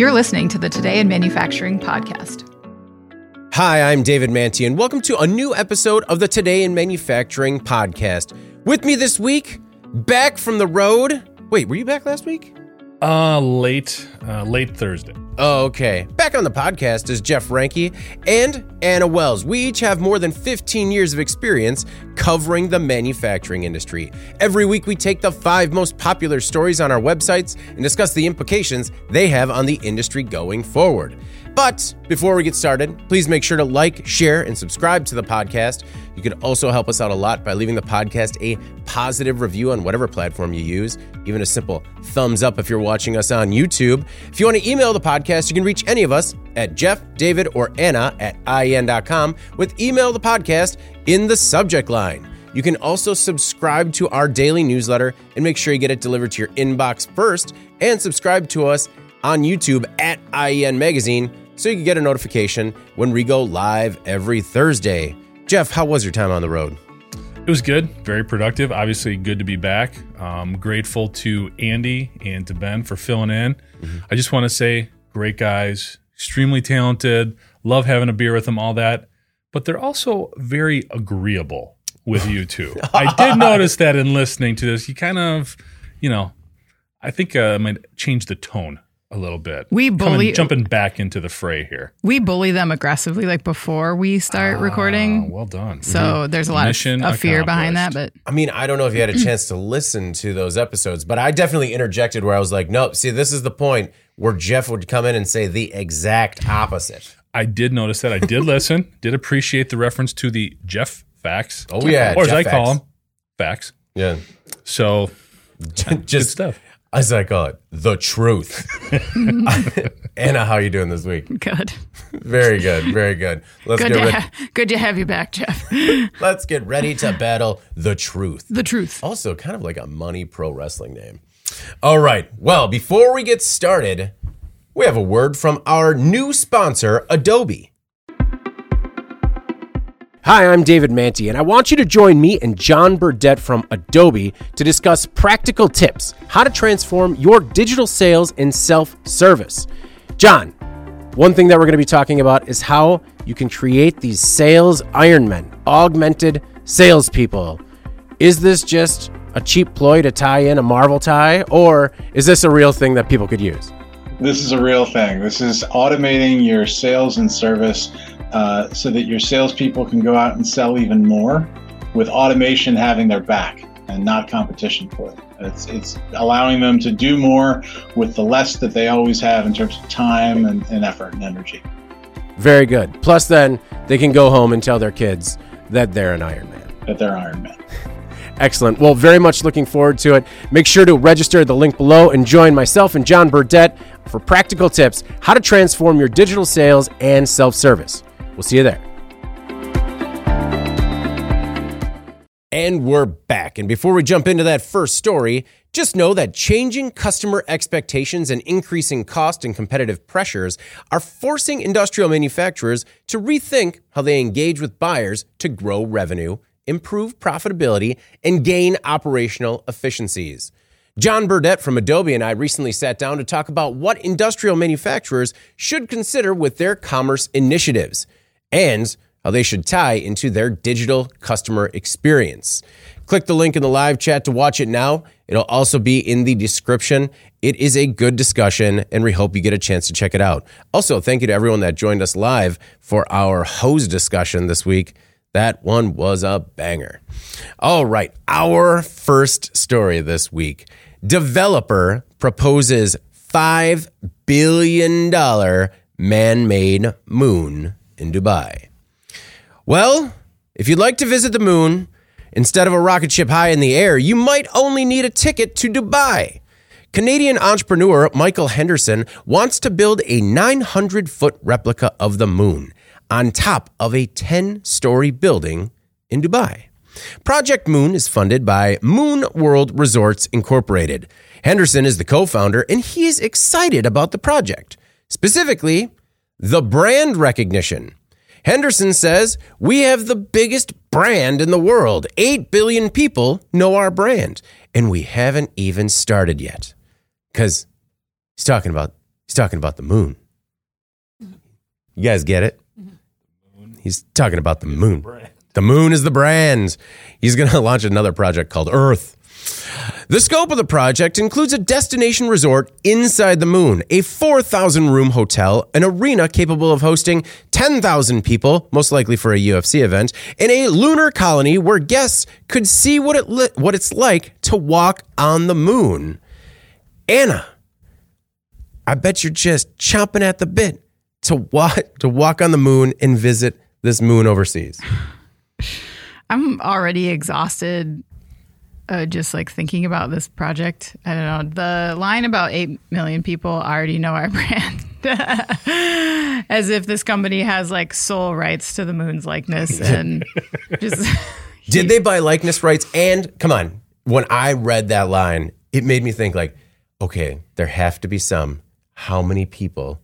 You're listening to the Today in Manufacturing podcast. Hi, I'm David Mantey, and welcome to a new episode of the Today in Manufacturing podcast. With me this week, back from the road. Wait, were you back last week? Uh, late, uh, late Thursday. Oh, okay. Back on the podcast is Jeff Reinke and Anna Wells. We each have more than 15 years of experience covering the manufacturing industry. Every week, we take the five most popular stories on our websites and discuss the implications they have on the industry going forward. But before we get started, please make sure to like, share, and subscribe to the podcast. You can also help us out a lot by leaving the podcast a positive review on whatever platform you use, even a simple thumbs up if you're watching us on YouTube. If you want to email the podcast, you can reach any of us at Jeff, David, or Anna at IEN.com with email the podcast in the subject line. You can also subscribe to our daily newsletter and make sure you get it delivered to your inbox first, and subscribe to us on YouTube at IEN Magazine so you can get a notification when we go live every Thursday. Jeff, how was your time on the road? It was good, very productive. Obviously, good to be back. Um, grateful to Andy and to Ben for filling in. Mm-hmm. I just want to say, great guys, extremely talented. Love having a beer with them, all that. But they're also very agreeable with you too. I did notice that in listening to this. You kind of, you know, I think uh, I might change the tone a little bit. We bully Coming, jumping back into the fray here. We bully them aggressively, like before we start Ah, recording. Well done. So Mm-hmm. there's a lot Mission of, of fear behind that, but I mean, I don't know if you had a chance to listen to those episodes, but I definitely interjected where I was like, nope, see, this is the point where Jeff would come in and say the exact opposite. I did notice that. I did listen. Did appreciate the reference to the Jeff facts. Oh, yeah. or as Jeff I call them, facts. Yeah. So good Just, stuff. As I call it, the truth. Anna, how are you doing this week? good. Very good. Very good. Let's Good get to, re- ha- good to have you back, Jeff. let's get ready to battle the truth. the truth. Also, kind of like a money pro wrestling name. All right. Well, before we get started, we have a word from our new sponsor, Adobe. Hi, I'm David Mantey, and I want you to join me and Jon Burdette from Adobe to discuss practical tips how to transform your digital sales and self service. Jon, one thing that we're going to be talking about is how you can create these sales Ironmen, augmented salespeople. Is this just a cheap ploy to tie in a Marvel tie, or is this a real thing that people could use? This is a real thing. This is automating your sales and service uh, so that your salespeople can go out and sell even more with automation having their back and not competition for it. It's, it's allowing them to do more with the less that they always have in terms of time and, and effort and energy. Very good. Plus, then they can go home and tell their kids that they're an Iron Man. That they're Iron Man. Excellent. Well, very much looking forward to it. Make sure to register at the link below and join myself and Jon Burdette for practical tips how to transform your digital sales and self service. We'll see you there. And we're back. And before we jump into that first story, just know that changing customer expectations and increasing cost and competitive pressures are forcing industrial manufacturers to rethink how they engage with buyers to grow revenue, improve profitability, and gain operational efficiencies. Jon Burdette from Adobe and I recently sat down to talk about what industrial manufacturers should consider with their commerce initiatives and how they should tie into their digital customer experience. Click the link in the live chat to watch it now. It'll also be in the description. It is a good discussion, and we hope you get a chance to check it out. Also, thank you to everyone that joined us live for our hose discussion this week. That one was a banger. All right, our first story this week developer proposes $5 billion man made moon in Dubai. Well, if you'd like to visit the moon, instead of a rocket ship high in the air, you might only need a ticket to Dubai. Canadian entrepreneur Michael Henderson wants to build a 900 foot replica of the moon on top of a 10 story building in Dubai. Project Moon is funded by Moon World Resorts Incorporated. Henderson is the co founder and he is excited about the project, specifically, the brand recognition. Henderson says, We have the biggest brand in the world. 8 billion people know our brand, and we haven't even started yet. Because he's talking about He's talking about the moon. You guys get it? He's talking about the moon. The moon is the brand. He's going to launch another project called Earth. The scope of the project includes a destination resort inside the moon, a 4,000 room hotel, an arena capable of hosting 10,000 people, most likely for a UFC event, and a lunar colony where guests could see what it li- what it's like to walk on the moon. Anna, I bet you're just chomping at the bit to walk to walk on the moon and visit this moon overseas. I'm already exhausted uh, just like thinking about this project. I don't know. The line about 8 million people already know our brand. As if this company has like sole rights to the moon's likeness and just. Did they buy likeness rights? And come on, when I read that line, it made me think like, okay, there have to be some. How many people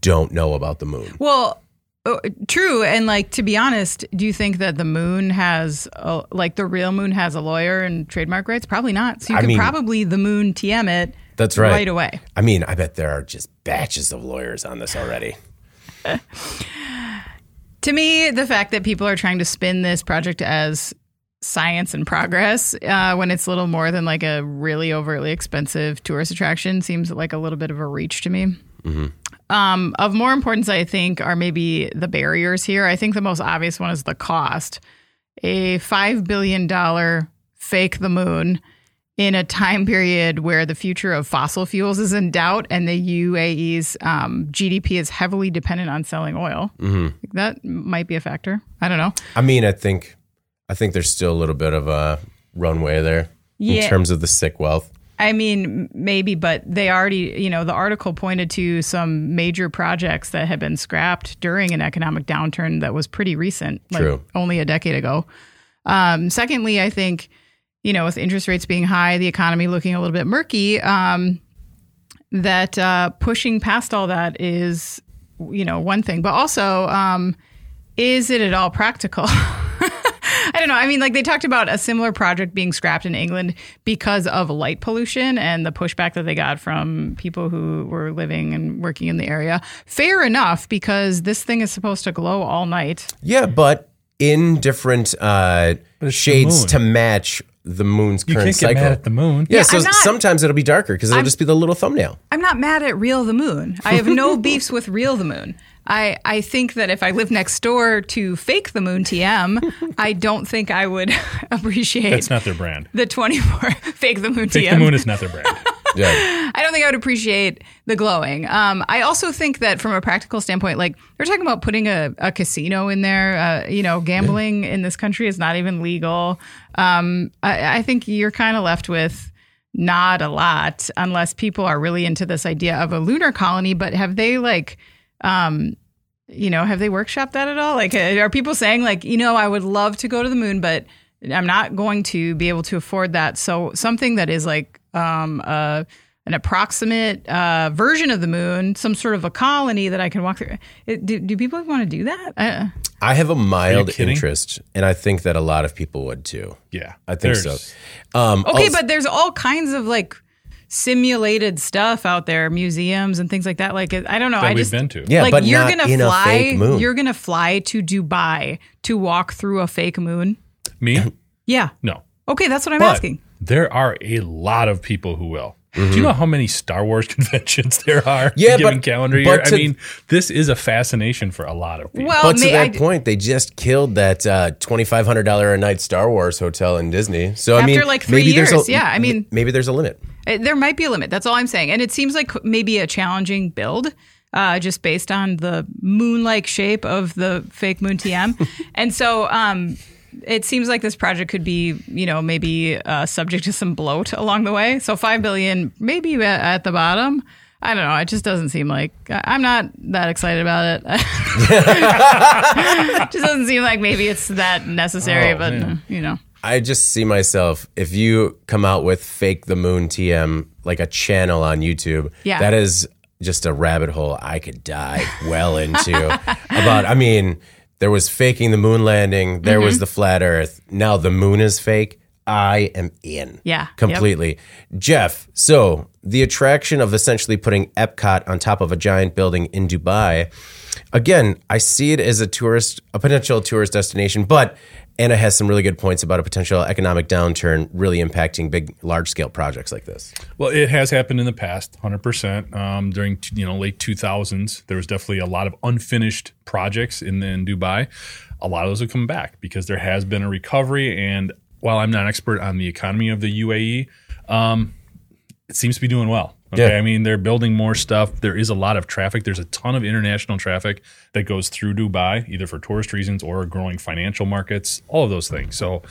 don't know about the moon? Well, uh, true. And like, to be honest, do you think that the moon has, a, like, the real moon has a lawyer and trademark rights? Probably not. So you I could mean- probably the moon TM it That's right. right away. I mean, I bet there are just batches of lawyers on this already. To me, the fact that people are trying to spin this project as science and progress uh, when it's little more than like a really overtly expensive tourist attraction seems like a little bit of a reach to me. Um, of more importance, I think, are maybe the barriers here. I think the most obvious one is the cost. A $5 billion fake the moon in a time period where the future of fossil fuels is in doubt and the UAE's um, GDP is heavily dependent on selling oil. That might be a factor. I don't know. I mean, I think, I think there's still a little bit of a runway there Yeah. in terms of the sick wealth. I mean, maybe, but they already, you know, the article pointed to some major projects that had been scrapped during an economic downturn that was pretty recent, like True. only a decade ago. Um, secondly, I think, you know, with interest rates being high, the economy looking a little bit murky, um, that uh, pushing past all that is, you know, one thing. But also, um, is it at all practical? I don't know. I mean, like they talked about a similar project being scrapped in England because of light pollution and the pushback that they got from people who were living and working in the area. Fair enough, because this thing is supposed to glow all night. Yeah, but in different uh, it's shades to match the moon's You current can't get cycle. mad at the moon. yeah, Yeah, so not- sometimes it'll be darker because it'll just be the little thumbnail. I'm not mad at Real the Moon. I have no beefs with Real the Moon. I, I think that if I lived next door to Fake the Moon TM, I don't think I would appreciate That's not their brand. the 24 Fake the Moon Take TM. the moon is not their brand. Yeah. I don't think I would appreciate the glowing. Um, I also think that from a practical standpoint, like they're talking about putting a, a casino in there. Uh, you know, gambling in this country is not even legal. Um, I, I think you're kind of left with not a lot unless people are really into this idea of a lunar colony. But have they like, um, you know, have they workshopped that at all? Like, uh, are people saying like, you know, I would love to go to the moon, but I'm not going to be able to afford that. So something that is like um, uh, an approximate uh, version of the moon, some sort of a colony that I can walk through. It, do, do people want to do that? Uh, I have a mild interest, and I think that a lot of people would too. Yeah, I think There's- so. Um, okay, also- but there's all kinds of like simulated stuff out there, museums and things like that. Like I don't know. That I we've just been to. Yeah, like but you're not gonna fly. moon. You're gonna fly to Dubai to walk through a fake moon. Me? Yeah. No. Okay, that's what I'm But asking. there are a lot of people who will. Do Mm-hmm. you know how many Star Wars conventions there are? Yeah, a given but- calendar but year. I mean, this is a fascination for a lot of people. Well, But to that I, point, they just killed that uh, twenty five hundred dollar a night Star Wars hotel in Disney. So I After, mean, like, three maybe years, a, yeah, I mean- maybe there's a limit. Uh, There might be a limit. That's all I'm saying. And it seems like maybe a challenging build, uh, just based on the moon-like shape of the fake moon TM. and so um, it seems like this project could be, you know, maybe uh, subject to some bloat along the way. So five billion, maybe at, the bottom. I don't know. It just doesn't seem like I'm not that excited about it. just doesn't seem like maybe it's that necessary. Oh, but man. you know, I just see myself if you come out with fake the moon TM like a channel on YouTube. Yeah. that is just a rabbit hole I could dive well into. about, I mean, there was faking the moon landing. There Mm-hmm. was the flat Earth. Now the moon is fake. I am in. Yeah. Yep. Completely. Jeff, so the attraction of essentially putting Epcot on top of a giant building in Dubai, again, I see it as a tourist, a potential tourist destination, but Anna has some really good points about a potential economic downturn really impacting big, large scale projects like this. Well, it has happened in the past, hundred um, percent. During you know late two thousands, there was definitely a lot of unfinished projects in, in Dubai. A lot of those have come back because there has been a recovery. And while I'm not an expert on the economy of the UAE, um, it seems to be doing well. Okay. Yeah. I mean, they're building more stuff. There is a lot of traffic. There's a ton of international traffic that goes through Dubai, either for tourist reasons or growing financial markets, all of those things. So,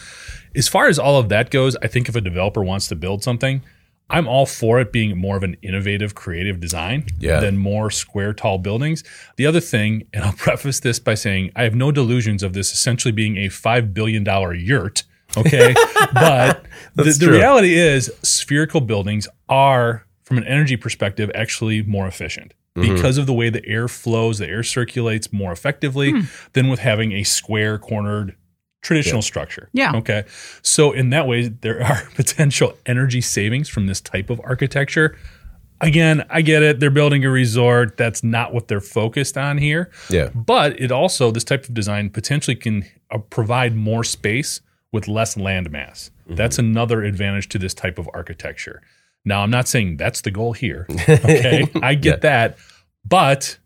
as far as all of that goes, I think if a developer wants to build something, I'm all for it being more of an innovative, creative design Yeah. than more square, tall buildings. The other thing, and I'll preface this by saying I have no delusions of this essentially being a $5 billion yurt. Okay. but the, the reality is, spherical buildings are, from an energy perspective, actually more efficient. Mm-hmm. Because of the way the air flows, the air circulates more effectively than with having a square cornered traditional structure. Yeah. Okay. So in that way, there are potential energy savings from this type of architecture. Again, I get it. They're building a resort. That's not what they're focused on here. Yeah. But it also, this type of design potentially can uh, provide more space with less land mass. That's another advantage to this type of architecture. Now, I'm not saying that's the goal here. Okay. I get that. But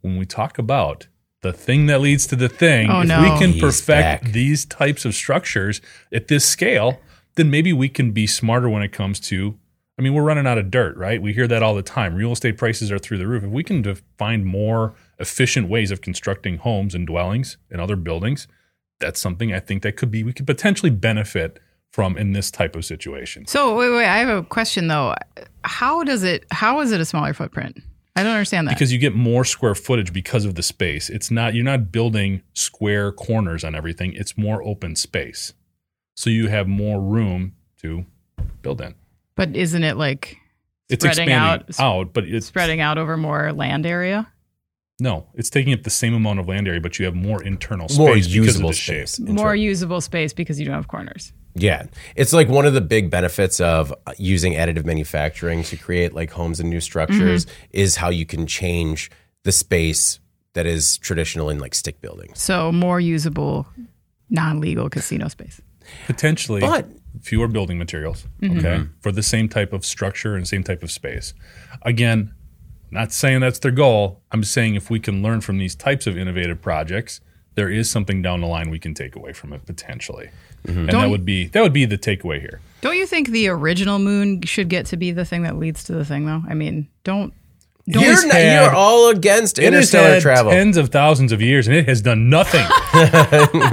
when we talk about the thing that leads to the thing, Oh, if no. we can He's perfect back. these types of structures at this scale, then maybe we can be smarter when it comes to. I mean, we're running out of dirt, right? We hear that all the time. Real estate prices are through the roof. If we can find more efficient ways of constructing homes and dwellings and other buildings, that's something I think that could be we could potentially benefit from in this type of situation. So wait, wait. I have a question though. How does it? How is it a smaller footprint? I don't understand that. because you get more square footage because of the space. It's not you're not building square corners on everything. It's more open space. So you have more room to build in. but isn't it like It's Spreading expanding out- out, but it's spreading out over more land area? no, it's taking up the same amount of land area, but you have more internal space More because of usable the shape. space. More usable space because you don't have corners. Yeah. It's like one of the big benefits of uh, using additive manufacturing to create like homes and new structures mm-hmm. is how you can change the space that is traditional in like stick building. So more usable, non-legal casino space. Potentially But- fewer building materials, Mm-hmm. okay, mm-hmm. for the same type of structure and same type of space. Again, not saying that's their goal. I'm saying if we can learn from these types of innovative projects, there is something down the line we can take away from it potentially. Mm-hmm. And Don't- that would be that would be the takeaway here. Don't you think the original moon should get to be the thing that leads to the thing, though? I mean, don't. Don't You're, not, had- you're all against It has interstellar had travel. tens of thousands of years, and it has done nothing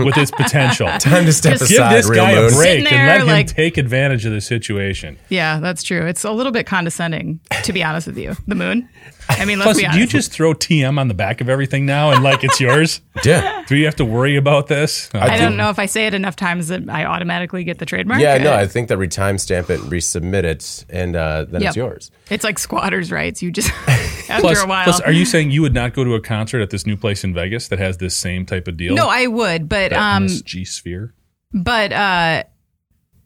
with its potential. Time to step Just Give aside, this real guy moon. a break Sitting and there, let him like- take advantage of the situation. Yeah, that's true. It's a little bit condescending, to be honest with you. The moon. I mean, let's Plus, be do you just throw TM on the back of everything now and like it's yours? Yeah. Do you have to worry about this? Uh, I don't know if I say it enough times that I automatically get the trademark. Yeah, no, I think that we timestamp it, and resubmit it, and uh, then Yep. it's yours. It's like squatters' rights. You just after plus, a while. plus, are you saying you would not go to a concert at this new place in Vegas that has this same type of deal? no, I would, but That um, MSG Sphere. but uh,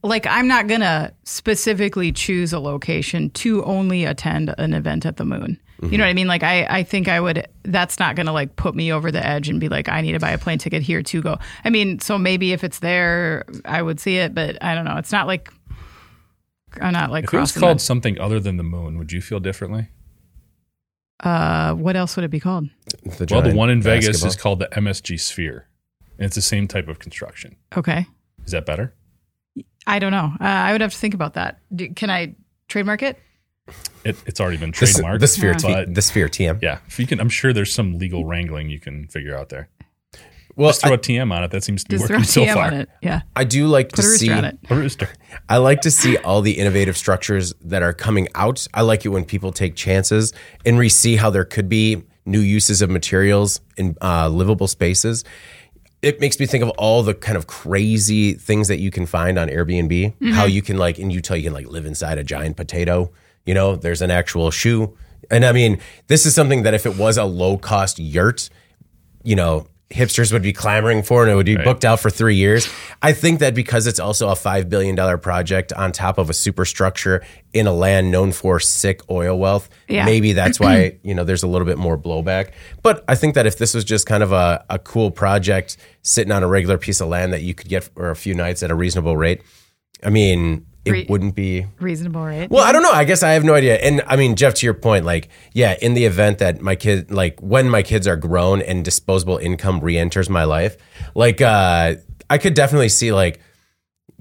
like I'm not gonna specifically choose a location to only attend an event at the moon. You know what I mean? Like I, I think I would. That's not gonna like put me over the edge and be like, I need to buy a plane ticket here to go. I mean, so maybe if it's there, I would see it, but I don't know. It's not like I'm not like If it was called the- something other than the moon, would you feel differently? uh, what else would it be called? The Well, the one in Vegas is called the MSG Sphere, and it's the same type of construction. Okay, Is that better? I don't know. Uh, I would have to think about that. Do, can I trademark it? It, it's already been trademarked. the sphere, T- but the sphere TM. yeah, if you can, I'm sure there's some legal wrangling you can figure out there. Well, Just throw I, a TM on it. That seems to be Just throw working so far. on it. Yeah, I do like put to a rooster see. on it. A rooster. I like to see all the innovative structures that are coming out. I like it when people take chances and we see how there could be new uses of materials in uh, livable spaces. It makes me think of all the kind of crazy things that you can find on Airbnb. How you can like in Utah, you can like live inside a giant potato. You know, there's an actual shoe, and I mean, this is something that if it was a low cost yurt, you know, hipsters would be clamoring for and it would be booked out for three years. I think that because it's also a $5 billion project on top of a superstructure in a land known for sick oil wealth, Yeah. maybe that's why, you know, there's a little bit more blowback. But I think that if this was just kind of a, a cool project sitting on a regular piece of land that you could get for a few nights at a reasonable rate, I mean, it Re- wouldn't be Reasonable, right? well, I don't know. I guess I have no idea. And I mean, Jeff, to your point, like, yeah, in the event that my kid, like, when my kids are grown and disposable income re-enters my life, like, uh, I could definitely see like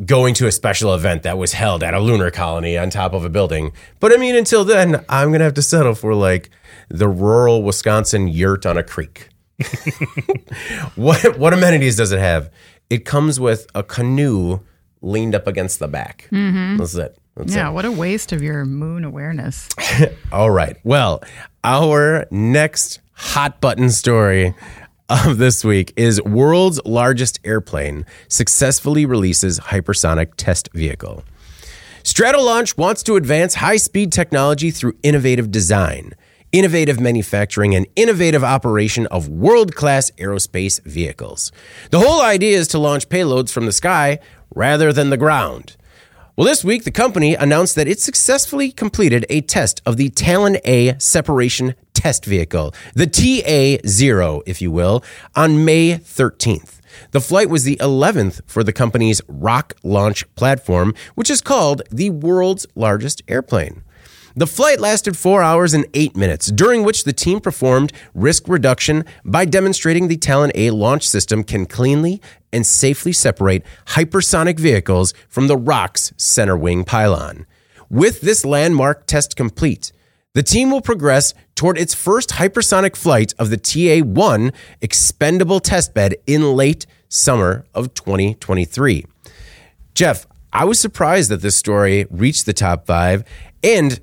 going to a special event that was held at a lunar colony on top of a building. But I mean, until then, I'm gonna have to settle for like the rural Wisconsin yurt on a creek. what what amenities does it have? It comes with a canoe leaned up against the back. Mm-hmm. That's it. That's it. yeah, what a waste of your moon awareness. All right. Well, our next hot button story of this week is world's largest airplane successfully releases hypersonic test vehicle. Stratolaunch wants to advance high speed technology through innovative design, innovative manufacturing, and innovative operation of world class aerospace vehicles. The whole idea is to launch payloads from the sky rather than the ground. Well, this week, the company announced that it successfully completed a test of the Talon A separation test vehicle, the TA 0, if you will, on May 13th. The flight was the 11th for the company's Roc launch platform, which is called the world's largest airplane. The flight lasted four hours and eight minutes, during which the team performed risk reduction by demonstrating the Talon A launch system can cleanly and safely separate hypersonic vehicles from the Roc's center wing pylon. With this landmark test complete, the team will progress toward its first hypersonic flight of the TA 1 expendable testbed in late summer of 2023. Jeff, I was surprised that this story reached the top five, and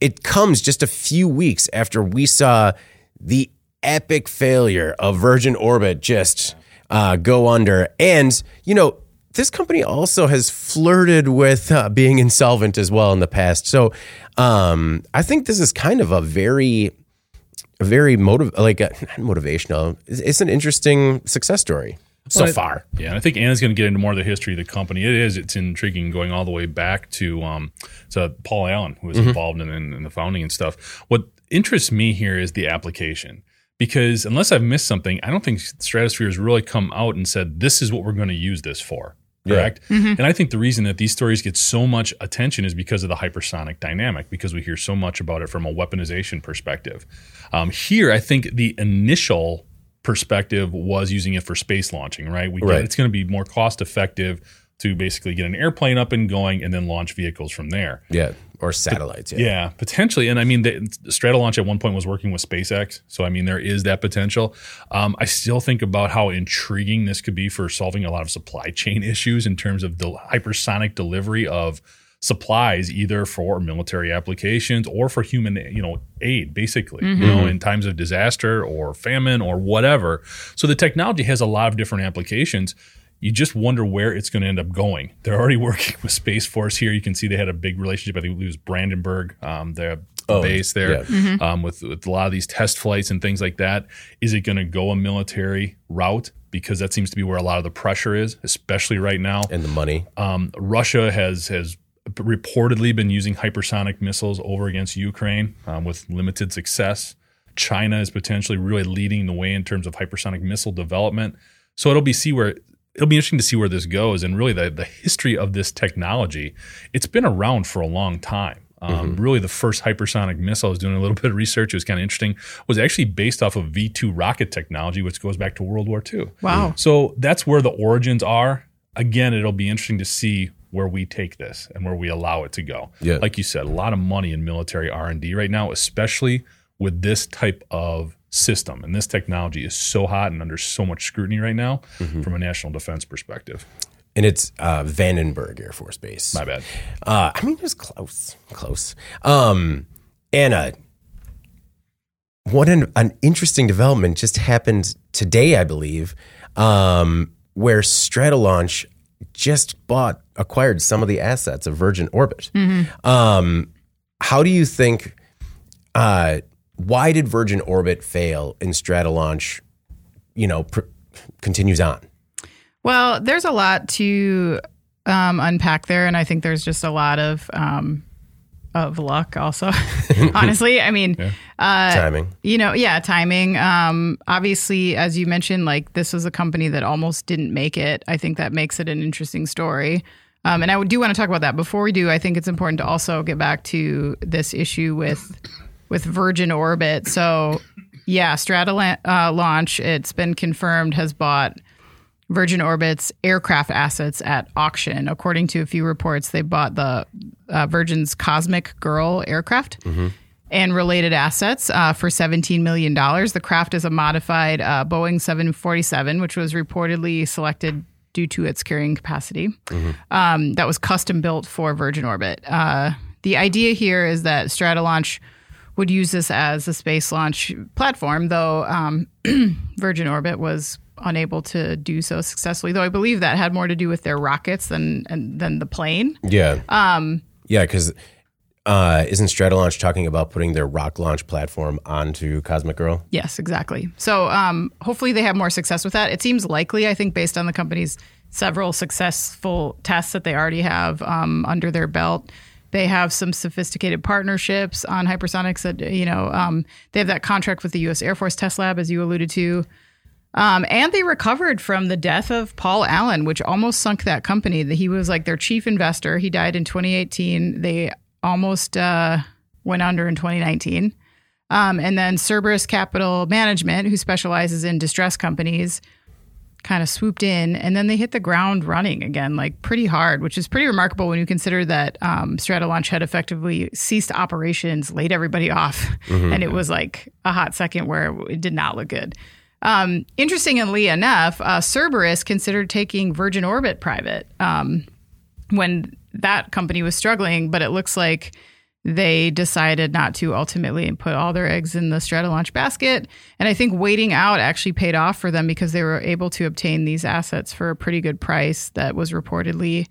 it comes just a few weeks after we saw the epic failure of Virgin Orbit just uh, go under. And, you know, this company also has flirted with uh, being insolvent as well in the past. So um, I think this is kind of a very, a very motiv- like a, motivational. It's, it's an interesting success story so Well, I- far. Yeah, and I think Anna's going to get into more of the history of the company. It is, it's intriguing going all the way back to um, to Paul Allen, who was involved in, in, in the founding and stuff. What interests me here is the application. Because unless I've missed something, I don't think Stratosphere has really come out and said, this is what we're going to use this for. Correct. And I think the reason that these stories get so much attention is because of the hypersonic dynamic, because we hear so much about it from a weaponization perspective. Um, here, I think the initial perspective was using it for space launching, right? We get, It's going to be more cost effective to basically get an airplane up and going and then launch vehicles from there. Yeah. Or satellites. Yeah. Yeah, potentially. And I mean, the, Stratolaunch at one point was working with SpaceX. So, I mean, there is that potential. Um, I still think about how intriguing this could be for solving a lot of supply chain issues in terms of the hypersonic delivery of supplies, either for military applications or for human, you know, aid, basically, you know, in times of disaster or famine or whatever. So the technology has a lot of different applications you just wonder where it's going to end up going. They're already working with Space Force here. You can see they had a big relationship. I think it was Brandenburg, um, their Oh, base there, yeah. um, with, with a lot of these test flights and things like that. Is it going to go a military route? Because that seems to be where a lot of the pressure is, especially right now. And the money. Um, Russia has has reportedly been using hypersonic missiles over against Ukraine um, with limited success. China is potentially really leading the way in terms of hypersonic missile development. So it'll be see where it'll be interesting to see where this goes and really the the history of this technology. It's been around for a long time. Um, Really, the first hypersonic missile, I was doing a little bit of research. It was kind of interesting. Was actually based off of V two rocket technology, which goes back to World War II. Wow. So that's where the origins are. Again, it'll be interesting to see where we take this and where we allow it to go. Yeah. Like you said, a lot of money in military R and D right now, especially with this type of system. And this technology is so hot and under so much scrutiny right now from a national defense perspective. And it's uh, Vandenberg Air Force Base. My bad. Uh, I mean, it was close, close. Um, Anna, what an, an interesting development just happened today, I believe, um, where Stratolaunch just bought, acquired some of the assets of Virgin Orbit. Um, how do you think? Uh, why did Virgin Orbit fail in Stratolaunch? You know, pr- continues on? Well, there's a lot to um, unpack there, and I think there's just a lot of um, of luck. Also, honestly, I mean, uh, Timing. you know, yeah, timing. Um, obviously, as you mentioned, like this was a company that almost didn't make it. I think that makes it an interesting story. Um, and I do want to talk about that. Before we do, I think it's important to also get back to this issue with with Virgin Orbit. So, yeah, Strata uh, Launch, it's been confirmed, has bought Virgin Orbit's aircraft assets at auction. According to a few reports, they bought the uh, Virgin's Cosmic Girl aircraft and related assets uh, for $17 million. The craft is a modified uh, Boeing 747, which was reportedly selected due to its carrying capacity. Um, that was custom built for Virgin Orbit. Uh, the idea here is that Stratolaunch would use this as a space launch platform, though um, Virgin Orbit was unable to do so successfully. Though I believe that had more to do with their rockets than and, than the plane. Yeah. Um, yeah, because uh, isn't Stratolaunch talking about putting their Roc launch platform onto Cosmic Girl? Yes, exactly. So um, hopefully they have more success with that. It seems likely, I think, based on the company's several successful tests that they already have um, under their belt. They have some sophisticated partnerships on hypersonics that, you know, um, they have that contract with the U.S. Air Force Test Lab, as you alluded to. Um, and they recovered from the death of Paul Allen, which almost sunk that company. He was like their chief investor. He died in 2018. They almost uh, went under in 2019. Um, and then Cerberus Capital Management, who specializes in distress companies, kind of swooped in and then they hit the ground running again, like pretty hard, which is pretty remarkable when you consider that um, Stratolaunch had effectively ceased operations, laid everybody off, and it was like a hot second where it did not look good. Um, interestingly enough, uh, Cerberus considered taking Virgin Orbit private um, when that company was struggling, but it looks like they decided not to ultimately put all their eggs in the Stratolaunch basket. And I think waiting out actually paid off for them because they were able to obtain these assets for a pretty good price that was reportedly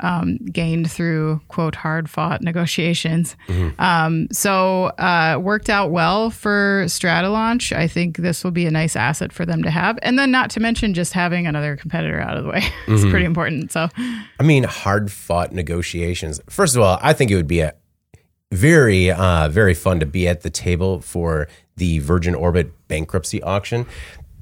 um, gained through quote hard fought negotiations. Um, so uh, worked out well for Stratolaunch. I think this will be a nice asset for them to have, and then not to mention just having another competitor out of the way. it's pretty important. So I mean, hard fought negotiations. First of all, I think it would be a very, uh, very fun to be at the table for the Virgin Orbit bankruptcy auction.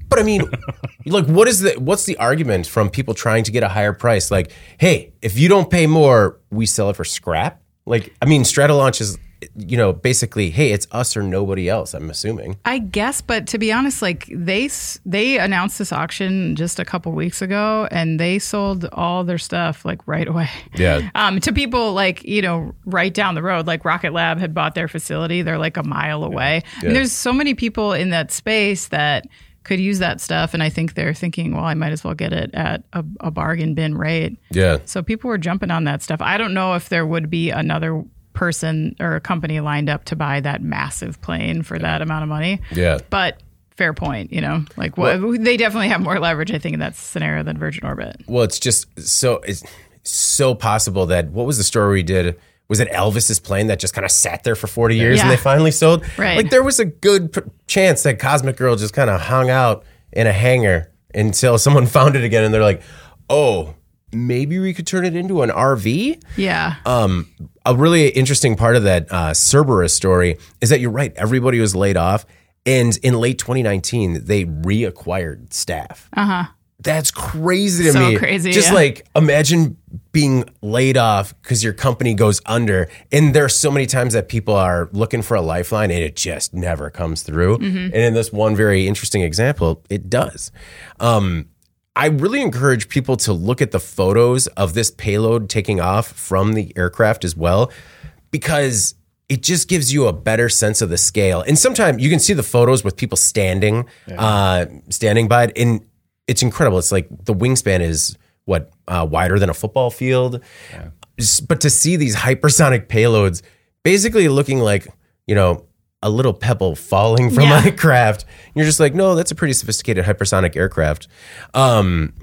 But I mean, like, what is the what's the argument from people trying to get a higher price? Like, hey, if you don't pay more, we sell it for scrap. Like, I mean, Stratolaunch is, you know, basically, hey, it's us or nobody else. I'm assuming. I guess, but to be honest, like they they announced this auction just a couple weeks ago, and they sold all their stuff like right away. Yeah. Um, to people like you know right down the road, like Rocket Lab had bought their facility. They're like a mile away. I mean, there's so many people in that space that could use that stuff, and I think they're thinking, well, I might as well get it at a, a bargain bin rate. Yeah. So people were jumping on that stuff. I don't know if there would be another person or a company lined up to buy that massive plane for that amount of money. Yeah. But fair point, you know, like what they definitely have more leverage, I think, in that scenario than Virgin Orbit. Well, it's just so it's so possible that what was the story we did? Was it Elvis's plane that just kind of sat there for 40 years and they finally sold? Right. Like there was a good p- chance that Cosmic Girl just kind of hung out in a hangar until someone found it again and they're like, "Oh, maybe we could turn it into an RV?" Yeah. Um, a really interesting part of that uh, Cerberus story is that you're right. Everybody was laid off, and in late 2019, they reacquired staff. Uh huh. That's crazy to me. So me. crazy, Just yeah. like imagine being laid off because your company goes under, and there are so many times that people are looking for a lifeline, and it just never comes through. Mm-hmm. And in this one very interesting example, it does. Um, I really encourage people to look at the photos of this payload taking off from the aircraft as well, because it just gives you a better sense of the scale. And sometimes you can see the photos with people standing, uh, standing by it, and it's incredible. It's like the wingspan is what uh, wider than a football field, S- but to see these hypersonic payloads basically looking like you know a little pebble falling from Yeah. a craft, you're just like, no, that's a pretty sophisticated hypersonic aircraft. Um,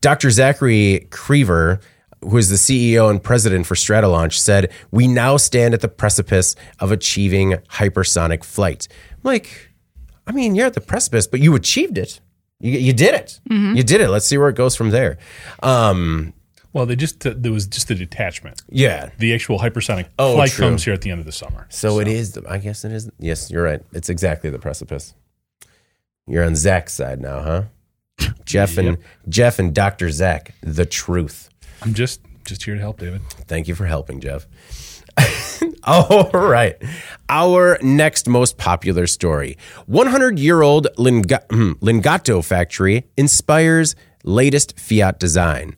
Dr. Zachary Krevor, who is the CEO and president for Stratolaunch, said, We now stand at the precipice of achieving hypersonic flight. I'm like, I mean, you're at the precipice, but you achieved it. You, you did it. You did it. Let's see where it goes from there. Um, Well, they just there was just the detachment. yeah. The actual hypersonic Oh, flight true. comes here at the end of the summer. So, it is. The, I guess it is. Yes, you're right. It's exactly the precipice. You're on Zach's side now, huh? Jeff and Jeff and Doctor Zach, the truth. I'm just just here to help, David. Thank you for helping, Jeff. All right. Our next most popular story 100 year old Lingotto factory inspires latest Fiat design.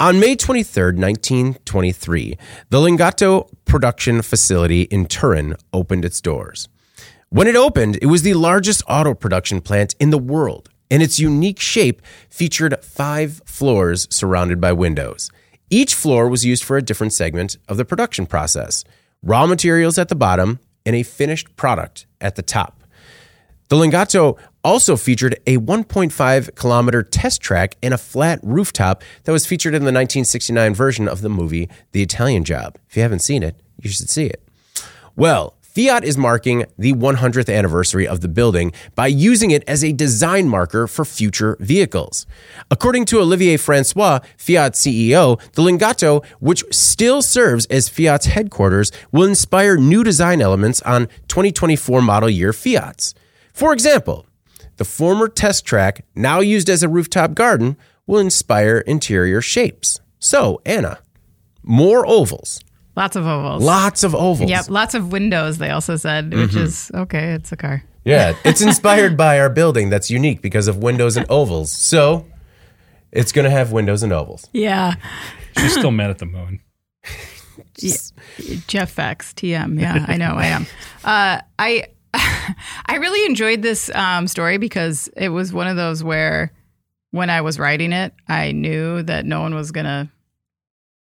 On May 23, 1923, the Lingotto production facility in Turin opened its doors. When it opened, it was the largest auto production plant in the world, and its unique shape featured five floors surrounded by windows. Each floor was used for a different segment of the production process raw materials at the bottom and a finished product at the top. The Lingotto also featured a 1.5 kilometer test track and a flat rooftop that was featured in the 1969 version of the movie The Italian Job. If you haven't seen it, you should see it. Well, Fiat is marking the 100th anniversary of the building by using it as a design marker for future vehicles. According to Olivier Francois, Fiat CEO, the Lingotto, which still serves as Fiat's headquarters, will inspire new design elements on 2024 model year Fiats. For example, the former test track, now used as a rooftop garden, will inspire interior shapes. So, Anna, more ovals. Lots of ovals. Lots of ovals. Yep, lots of windows. They also said, which Mm-hmm. is okay. It's a car. Yeah, it's inspired by our building that's unique because of windows and ovals. So it's going to have windows and ovals. Yeah, She's still mad at the moon. Jeff X TM. Yeah, I know I am. Uh, I I really enjoyed this um, story because it was one of those where when I was writing it, I knew that no one was gonna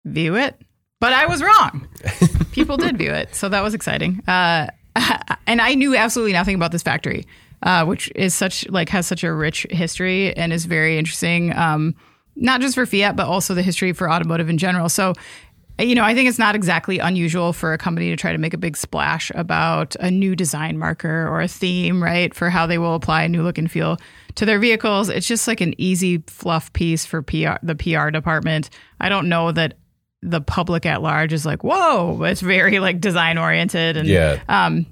view it, but I was wrong. People did view it, so that was exciting. Uh, and I knew absolutely nothing about this factory, uh, which is such like has such a rich history and is very interesting. Um, not just for Fiat, but also the history for automotive in general. So, you know, I think it's not exactly unusual for a company to try to make a big splash about a new design marker or a theme, right, for how they will apply a new look and feel to their vehicles. It's just like an easy fluff piece for PR, the PR department. I don't know that the public at large is like, whoa, it's very like design oriented and Yeah. um,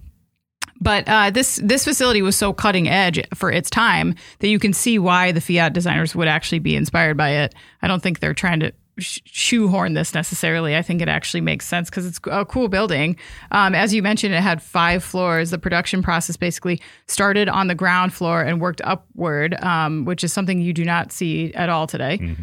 but uh, this this facility was so cutting edge for its time that you can see why the Fiat designers would actually be inspired by it. I don't think they're trying to sh- shoehorn this necessarily. I think it actually makes sense because it's a cool building. Um, as you mentioned, it had five floors. The production process basically started on the ground floor and worked upward, um, which is something you do not see at all today.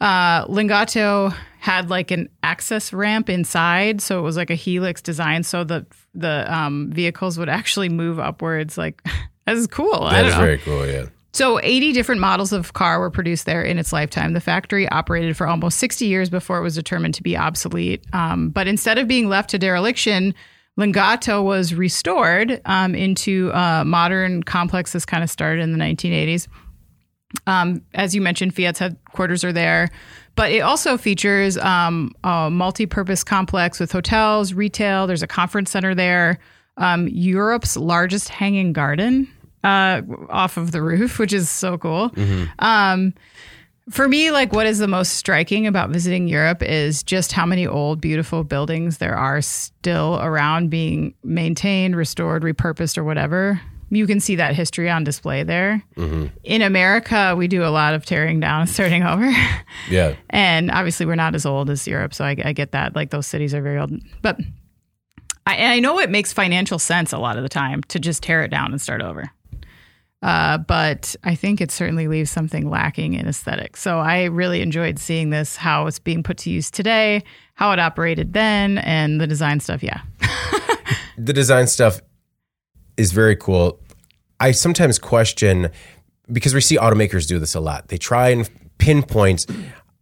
Uh, Lingotto had like an access ramp inside, so it was like a helix design, so the the um, vehicles would actually move upwards. Like this is cool. I That don't is know. very cool, yeah. So 80 different models of car were produced there in its lifetime. The factory operated for almost 60 years before it was determined to be obsolete. Um, but instead of being left to dereliction, Lingotto was restored um, into a modern complex. This kind of started in the 1980s. Um, as you mentioned, Fiat's headquarters are there, but it also features um, a multi-purpose complex with hotels, retail. There's a conference center there. Um, Europe's largest hanging garden uh, off of the roof, which is so cool. Um, for me, like what is the most striking about visiting Europe is just how many old, beautiful buildings there are still around being maintained, restored, repurposed, or whatever. You can see that history on display there. In America, we do a lot of tearing down and starting over. Yeah. and obviously, we're not as old as Europe, so I, I get that. Like those cities are very old, but I, I know it makes financial sense a lot of the time to just tear it down and start over. Uh, but I think it certainly leaves something lacking in aesthetics. So I really enjoyed seeing this, how it's being put to use today, how it operated then, and the design stuff. Yeah. the design stuff is very cool. I sometimes question because we see automakers do this a lot. They try and pinpoint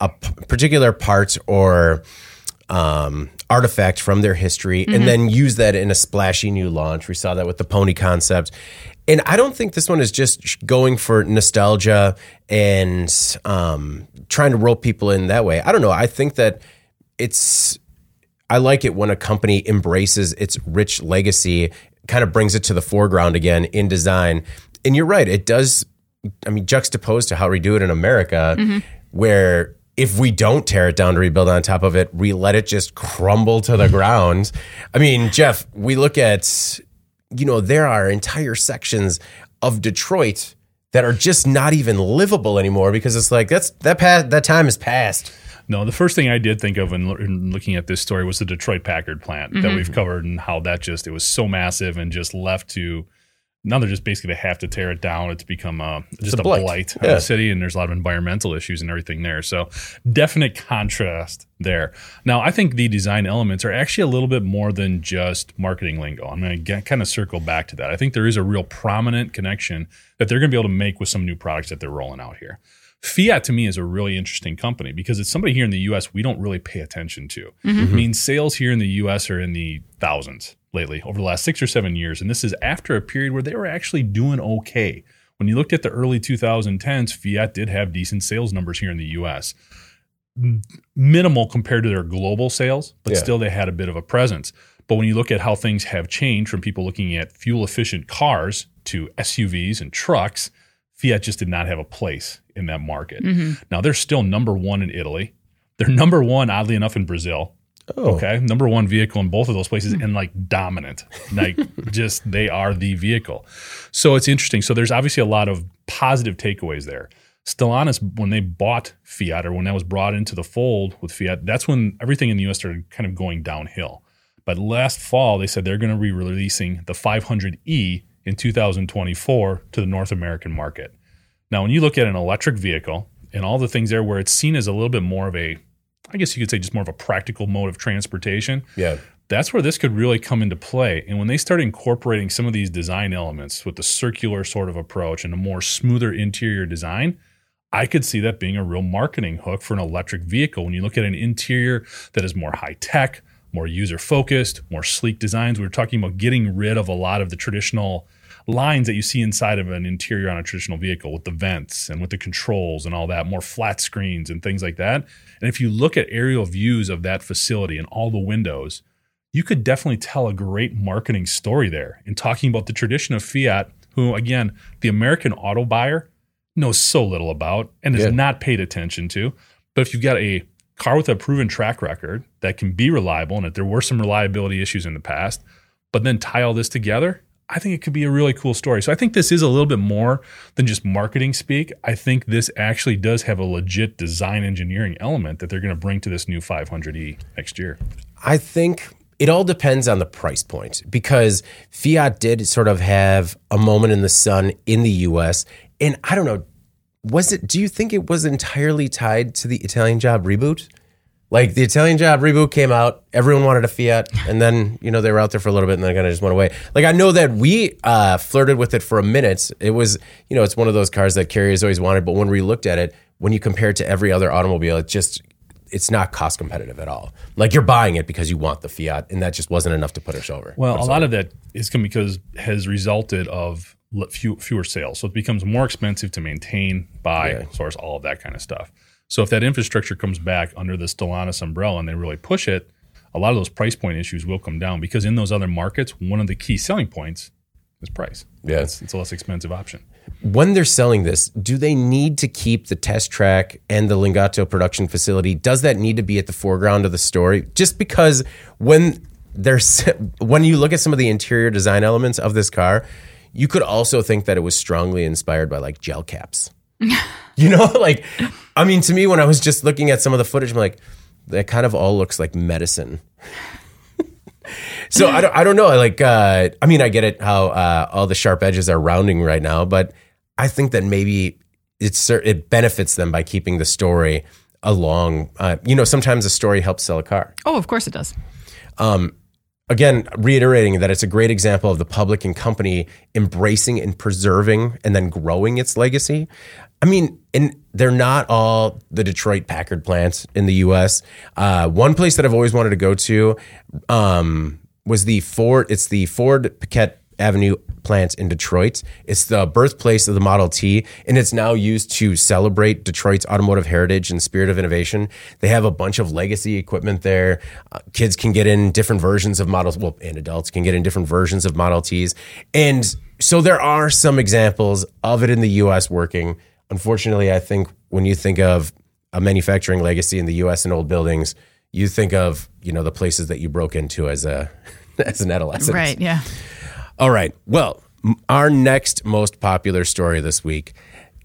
a particular part or um, artifact from their history and then use that in a splashy new launch. We saw that with the pony concept. And I don't think this one is just going for nostalgia and um, trying to roll people in that way. I don't know. I think that it's I like it when a company embraces its rich legacy, kind of brings it to the foreground again in design. And you're right, it does I mean, juxtaposed to how we do it in America, where if we don't tear it down to rebuild on top of it, we let it just crumble to the ground. I mean, Jeff, we look at, you know, there are entire sections of Detroit that are just not even livable anymore because it's like that's that past that time is past. No, the first thing I did think of in, in looking at this story was the Detroit Packard plant that mm-hmm. we've covered and how that just it was so massive and just left to now they're just basically they have to tear it down. It's become uh, a, just a a blight. blight, Yeah. of the city, and there's a lot of environmental issues and everything there. So definite contrast there. Now I think the design elements are actually a little bit more than just marketing lingo. I'm going to kind of circle back to that. I think there is a real prominent connection that they're going to be able to make with some new products that they're rolling out here. Fiat to me is a really interesting company because it's somebody here in the US we don't really pay attention to. Mm-hmm. I mean, sales here in the US are in the thousands lately over the last six or seven years. And this is after a period where they were actually doing okay. When you looked at the early 2010s, Fiat did have decent sales numbers here in the US. Minimal compared to their global sales, but Yeah. still they had a bit of a presence. But when you look at how things have changed from people looking at fuel efficient cars to SUVs and trucks, Fiat just did not have a place in that market. Mm-hmm. Now they're still number one in Italy. They're number one, oddly enough, in Brazil. Oh. Okay. Number one vehicle in both of those places and like dominant. Like just they are the vehicle. So it's interesting. So there's obviously a lot of positive takeaways there. Stellantis, when they bought Fiat or when that was brought into the fold with Fiat, that's when everything in the US started kind of going downhill. But last fall, they said they're going to be releasing the 500E in 2024 to the North American market. Now, when you look at an electric vehicle and all the things there where it's seen as a little bit more of a, I guess you could say just more of a practical mode of transportation, Yeah. that's where this could really come into play. And when they start incorporating some of these design elements with the circular sort of approach and a more smoother interior design, I could see that being a real marketing hook for an electric vehicle. When you look at an interior that is more high tech, more user focused, more sleek designs, we are talking about getting rid of a lot of the traditional lines that you see inside of an interior on a traditional vehicle with the vents and with the controls and all that, more flat screens and things like that. And if you look at aerial views of that facility and all the windows, you could definitely tell a great marketing story there in talking about the tradition of Fiat, who, again, the American auto buyer knows so little about and is Yeah. not paid attention to. But if you've got a car with a proven track record that can be reliable and that there were some reliability issues in the past, but then tie all this together, I think it could be a really cool story. So I think this is a little bit more than just marketing speak. I think this actually does have a legit design engineering element that they're going to bring to this new 500e next year. I think it all depends on the price point because Fiat did sort of have a moment in the sun in the US. And I don't know, was it, do you think it was entirely tied to the Italian job reboot? Like the Italian job reboot came out, everyone wanted a Fiat, and then, you know, they were out there for a little bit and then kind of just went away. Like I know that we uh, flirted with it for a minute. It was, you know, it's one of those cars that Carrie has always wanted, but when we looked at it, when you compare it to every other automobile, it just, it's not cost competitive at all. Like you're buying it because you want the Fiat, and that just wasn't enough to put us over. Well, a lot of that is come because has resulted of few, fewer sales, so it becomes more expensive to maintain, buy, Yeah. source, all of that kind of stuff. So if that infrastructure comes back under the Stellantis umbrella and they really push it, a lot of those price point issues will come down because in those other markets, one of the key selling points is price. Yeah. it's, it's a less expensive option. when they're selling this, do they need to keep the test track and the Lingotto production facility? Does that need to be at the foreground of the story? Just because when there's when you look at some of the interior design elements of this car, you could also think that it was strongly inspired by like gel caps. you know, like I mean, to me, when I was just looking at some of the footage, I'm like, that kind of all looks like medicine. So I don't, I don't know. Like, uh, I mean, I get it how uh, all the sharp edges are rounding right now, but I think that maybe it's it benefits them by keeping the story along. Uh, you know, sometimes a story helps sell a car. Oh, of course it does. Again, reiterating that it's a great example of the public and company embracing and preserving and then growing its legacy. I mean, and they're not all the Detroit Packard plants in the U.S. Uh, one place that I've always wanted to go to um, was the Ford. It's the Ford Paquette Avenue plant in Detroit. It's the birthplace of the Model T, and it's now used to celebrate Detroit's automotive heritage and spirit of innovation. They have a bunch of legacy equipment there. Uh, kids can get in different versions of models, well, and adults can get in different versions of Model Ts. And so there are some examples of it in the US working. Unfortunately, I think when you think of a manufacturing legacy in the US and old buildings, you think of, you know, the places that you broke into as a as an adolescent. Right. Yeah. All right. Well, our next most popular story this week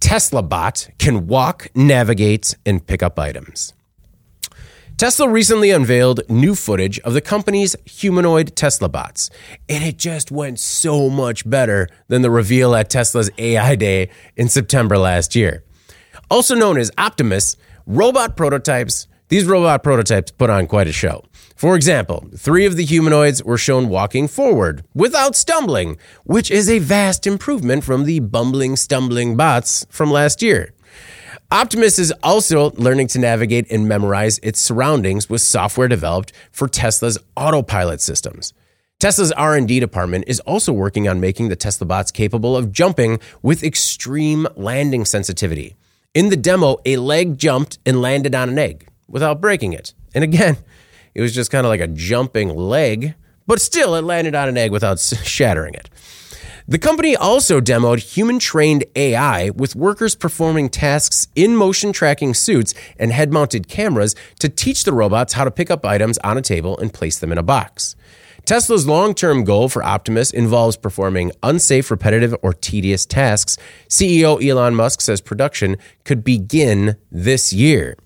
Tesla bot can walk, navigate, and pick up items. Tesla recently unveiled new footage of the company's humanoid Tesla bots, and it just went so much better than the reveal at Tesla's AI Day in September last year. Also known as Optimus, robot prototypes, these robot prototypes put on quite a show. For example, three of the humanoids were shown walking forward without stumbling, which is a vast improvement from the bumbling, stumbling bots from last year. Optimus is also learning to navigate and memorize its surroundings with software developed for Tesla's autopilot systems. Tesla's R&D department is also working on making the Tesla bots capable of jumping with extreme landing sensitivity. In the demo, a leg jumped and landed on an egg without breaking it. And again, it was just kind of like a jumping leg, but still it landed on an egg without shattering it. The company also demoed human trained AI with workers performing tasks in motion tracking suits and head mounted cameras to teach the robots how to pick up items on a table and place them in a box. Tesla's long term goal for Optimus involves performing unsafe, repetitive, or tedious tasks. CEO Elon Musk says production could begin this year.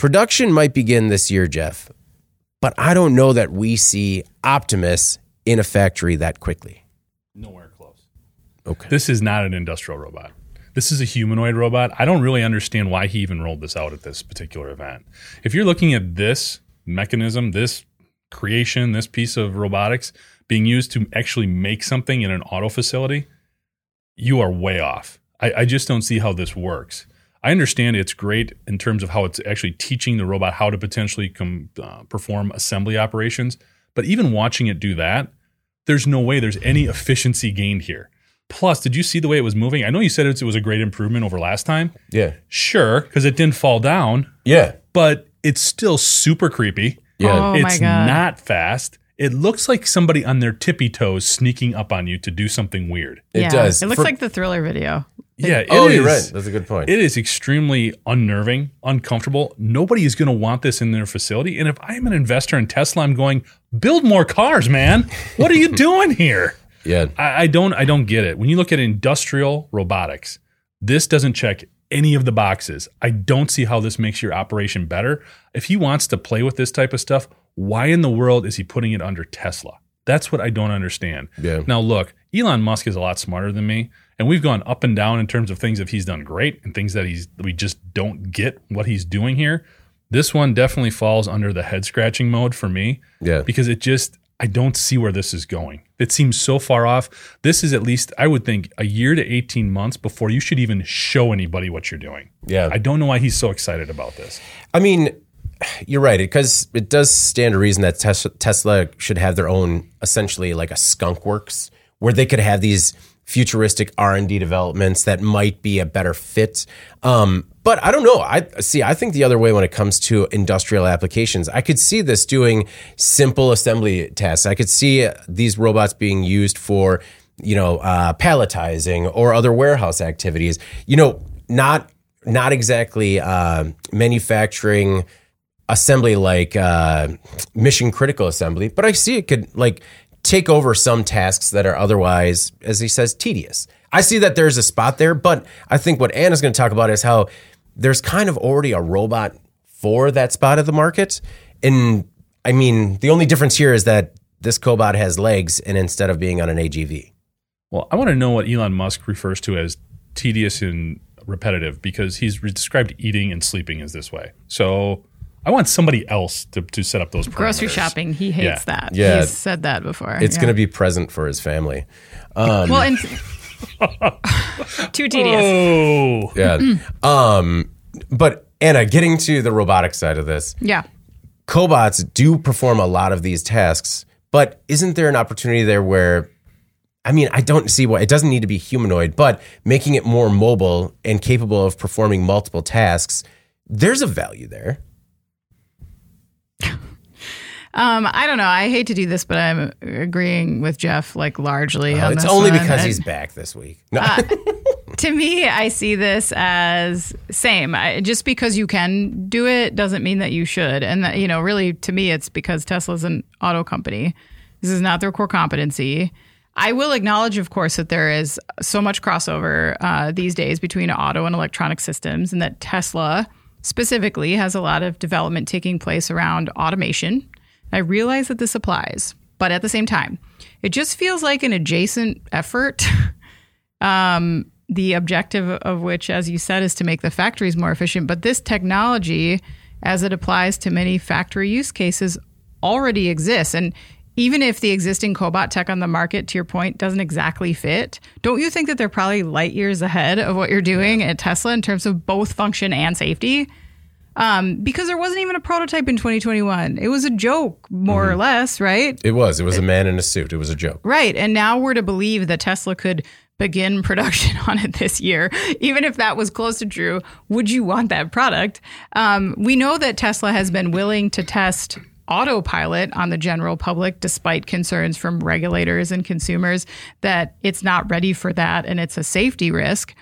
Production might begin this year, Jeff, but I don't know that we see Optimus in a factory that quickly. Nowhere close. Okay. This is not an industrial robot. This is a humanoid robot. I don't really understand why he even rolled this out at this particular event. If you're looking at this mechanism, this creation, this piece of robotics being used to actually make something in an auto facility, you are way off. I, I just don't see how this works. I understand it's great in terms of how it's actually teaching the robot how to potentially com, uh, perform assembly operations, but even watching it do that, there's no way there's any efficiency gained here. Plus, did you see the way it was moving? I know you said it was a great improvement over last time. Yeah. Sure, because it didn't fall down, Yeah. but it's still super creepy. Yeah. Oh my it's God. not fast. It looks like somebody on their tippy toes sneaking up on you to do something weird. It yeah. does. It looks For- like the thriller video. Yeah, it oh, you're right. That's a good point. It is extremely unnerving, uncomfortable. Nobody is going to want this in their facility. And if I'm an investor in Tesla, I'm going build more cars, man. What are you doing here? yeah. I, I don't. I don't get it. When you look at industrial robotics, this doesn't check any of the boxes. I don't see how this makes your operation better. If he wants to play with this type of stuff, why in the world is he putting it under Tesla? That's what I don't understand. Yeah. Now, look, Elon Musk is a lot smarter than me, and we've gone up and down in terms of things that he's done great and things that he's we just don't get what he's doing here. This one definitely falls under the head scratching mode for me Yeah. because it just I don't see where this is going. It seems so far off. This is at least I would think a year to 18 months before you should even show anybody what you're doing. Yeah. I don't know why he's so excited about this. I mean, you're right because it does stand to reason that Tesla should have their own, essentially like a skunk works, where they could have these futuristic R and D developments that might be a better fit. Um, but I don't know. I see. I think the other way when it comes to industrial applications, I could see this doing simple assembly tests I could see these robots being used for, you know, uh, palletizing or other warehouse activities. You know, not not exactly uh, manufacturing assembly like uh, mission critical assembly, but I see it could like take over some tasks that are otherwise, as he says, tedious. I see that there's a spot there, but I think what Anna's going to talk about is how there's kind of already a robot for that spot of the market. And I mean, the only difference here is that this cobot has legs and instead of being on an AGV. Well, I want to know what Elon Musk refers to as tedious and repetitive because he's described eating and sleeping as this way. So I want somebody else to, to set up those Grocery shopping. He hates Yeah. that. Yeah. He's said that before. It's Yeah. going to be present for his family. well, and too tedious. Oh, Yeah. um, but Anna, getting to the robotic side of this, Yeah. cobots do perform a lot of these tasks, but isn't there an opportunity there where I mean, I don't see why it doesn't need to be humanoid, but making it more mobile and capable of performing multiple tasks, there's a value there. Um, I don't know. I hate to do this, but I'm agreeing with Jeff like largely. Oh, on it's only one. because And- he's back this week. No. Uh, to me, I see this as same. I, just because you can do it doesn't mean that you should. And that, you know, really, to me, it's because Tesla's an auto company. This is not their core competency. I will acknowledge, of course, that there is so much crossover uh, these days between auto and electronic systems, and that Tesla specifically has a lot of development taking place around automation. I realize that this applies, but at the same time, it just feels like an adjacent effort um, the objective of which, as you said, is to make the factories more efficient. But this technology, as it applies to many factory use cases, already exists. And even if the existing cobot tech on the market, to your point, doesn't exactly fit, don't you think that they're probably light years ahead of what you're doing at Tesla in terms of both function and safety? Um, because there wasn't even a prototype in 2021. It was a joke, more or less, right? it was. It was a man in a suit. It was a joke. Right. And now we're to believe that Tesla could begin production on it this year. Even if that was close to true, would you want that product? Um, we know that Tesla has been willing to test autopilot on the general public despite concerns from regulators and consumers that it's not ready for that and it's a safety risk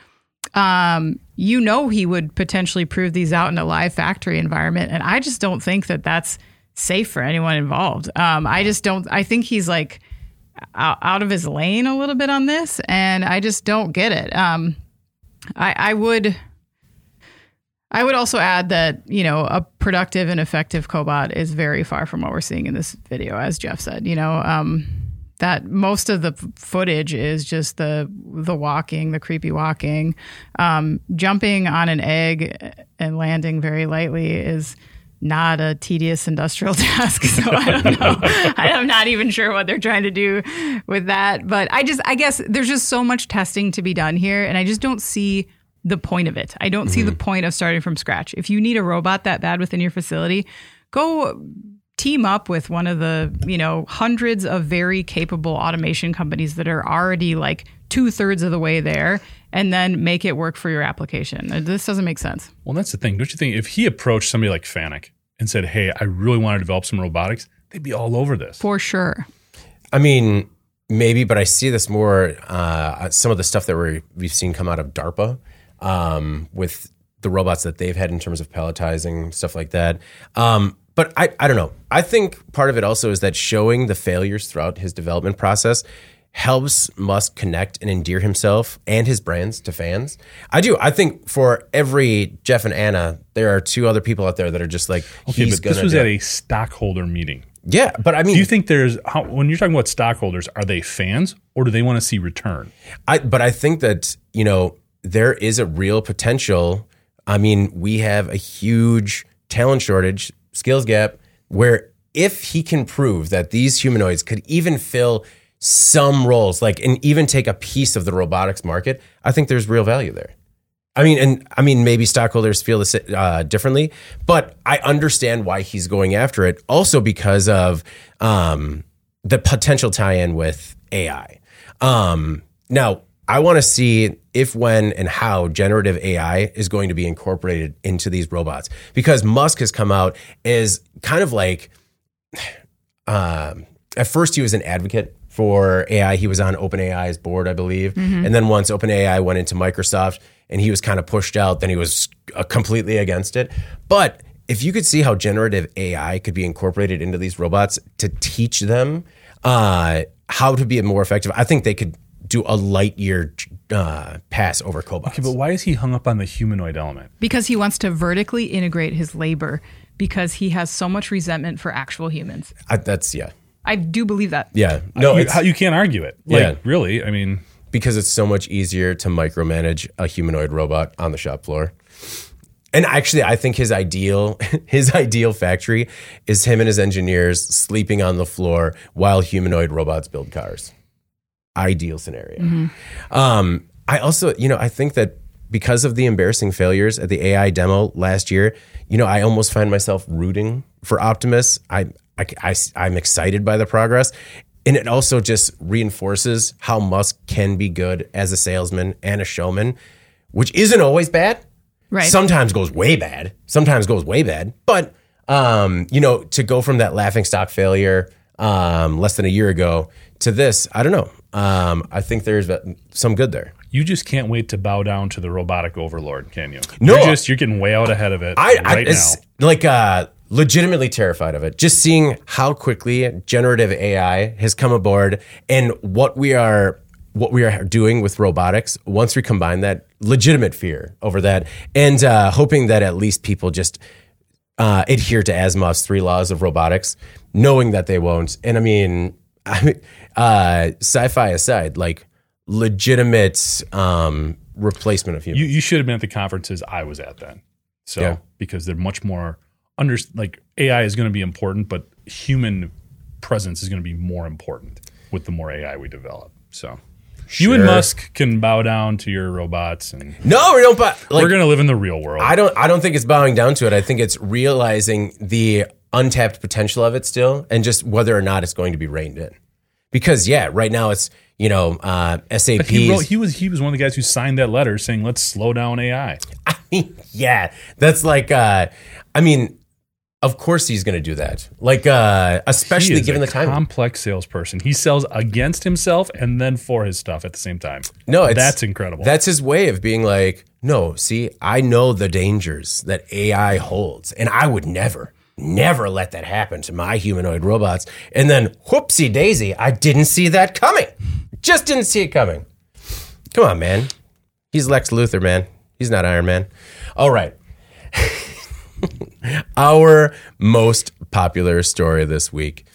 um, you know he would potentially prove these out in a live factory environment, and I just don't think that that's safe for anyone involved. Um, I just don't. I think he's like out, of his lane a little bit on this, and I just don't get it. Um, I, I would. I would also add that, you know, a productive and effective cobot is very far from what we're seeing in this video, as Jeff said. You know, um, that most of the f- footage is just the the walking, the creepy walking, um, jumping on an egg and landing very lightly is not a tedious industrial task. So I don't know. I'm not even sure what they're trying to do with that. But I just, I guess there's just so much testing to be done here, and I just don't see the point of it. I don't see the point of starting from scratch. If you need a robot that bad within your facility, go team up with one of the you know hundreds of very capable automation companies that are already like two thirds of the way there and then make it work for your application this doesn't make sense Well, that's the thing. Don't you think if he approached somebody like Fanuc and said, "Hey, I really want to develop some robotics," they'd be all over this. for sure I mean, maybe, but I see this more. Uh, some of the stuff that we're, we've seen come out of DARPA um, with the robots that they've had in terms of palletizing stuff like that. Um, but I, I don't know. I think part of it also is that showing the failures throughout his development process helps Musk connect and endear himself and his brands to fans. I do. I think for every Jeff and Anna, there are two other people out there that are just like Okay, he's but this was at a stockholder meeting. yeah. But I mean, Do you think there's how, when you're talking about stockholders, are they fans or do they want to see return? I but I think that you know there is a real potential. I mean, we have a huge talent shortage, skills gap, where if he can prove that these humanoids could even fill some roles, like and even take a piece of the robotics market, I think there's real value there. I mean, and I mean, maybe stockholders feel this uh, differently, but I understand why he's going after it. Also, because of um, the potential tie-in with AI. Um, now, I want to see if, when, and how generative AI is going to be incorporated into these robots, because Musk has come out as kind of like um, at first he was an advocate for AI. He was on OpenAI's board, I believe. And then once OpenAI went into Microsoft and he was kind of pushed out, then he was uh, completely against it. But if you could see how generative AI could be incorporated into these robots to teach them uh, how to be more effective, I think they could do a light year uh, pass over cobots. Okay, but why is he hung up on the humanoid element? because he wants to vertically integrate his labor because he has so much resentment for actual humans I, that's yeah, i do believe that yeah. No, you, you can't argue it. Like, Yeah. really. I mean, because it's so much easier to micromanage a humanoid robot on the shop floor. And actually, I think his ideal his ideal factory is him and his engineers sleeping on the floor while humanoid robots build cars. Ideal scenario. Um, I also, you know, I think that because of the embarrassing failures at the AI demo last year, you know, I almost find myself rooting for Optimus. I, I, I, I'm excited by the progress. And it also just reinforces how Musk can be good as a salesman and a showman, which isn't always bad. Right. Sometimes goes way bad. Sometimes goes way bad. But um, you know, to go from that laughing stock failure um, less than a year ago to this, I don't know. Um, I think there's some good there. You just can't wait to bow down to the robotic overlord, can you? No. you're just you're getting way out ahead of it I, I right now. like uh, legitimately terrified of it. Just seeing how quickly generative AI has come aboard and what we are what we are doing with robotics. Once we combine that, legitimate fear over that, and uh, hoping that at least people just uh, adhere to Asimov's three laws of robotics, knowing that they won't. And I mean, I mean, uh, sci-fi aside, like legitimate um, replacement of humans. You, you should have been at the conferences I was at then. So Yeah. because they're much more under like AI is going to be important, but human presence is going to be more important with the more AI we develop. So you and Musk can bow down to your robots, and no, we don't. But like, we're going to live in the real world. I don't. I don't think it's bowing down to it. I think it's realizing the untapped potential of it still, and just whether or not it's going to be reined in. Because yeah, right now it's you know uh, SAP. he, wrote, he was he was one of the guys who signed that letter saying let's slow down AI. I mean, yeah, that's like. Uh, I mean, of course he's going to do that. Like, uh, especially given the time. complex salesperson. He sells against himself and then for his stuff at the same time. No, it's, that's incredible. That's his way of being like, no, see, I know the dangers that AI holds, and I would never, never let that happen to my humanoid robots. And then, whoopsie daisy, I didn't see that coming. Just didn't see it coming. Come on, man. He's Lex Luthor, man. He's not Iron Man. All right. Our most popular story this week.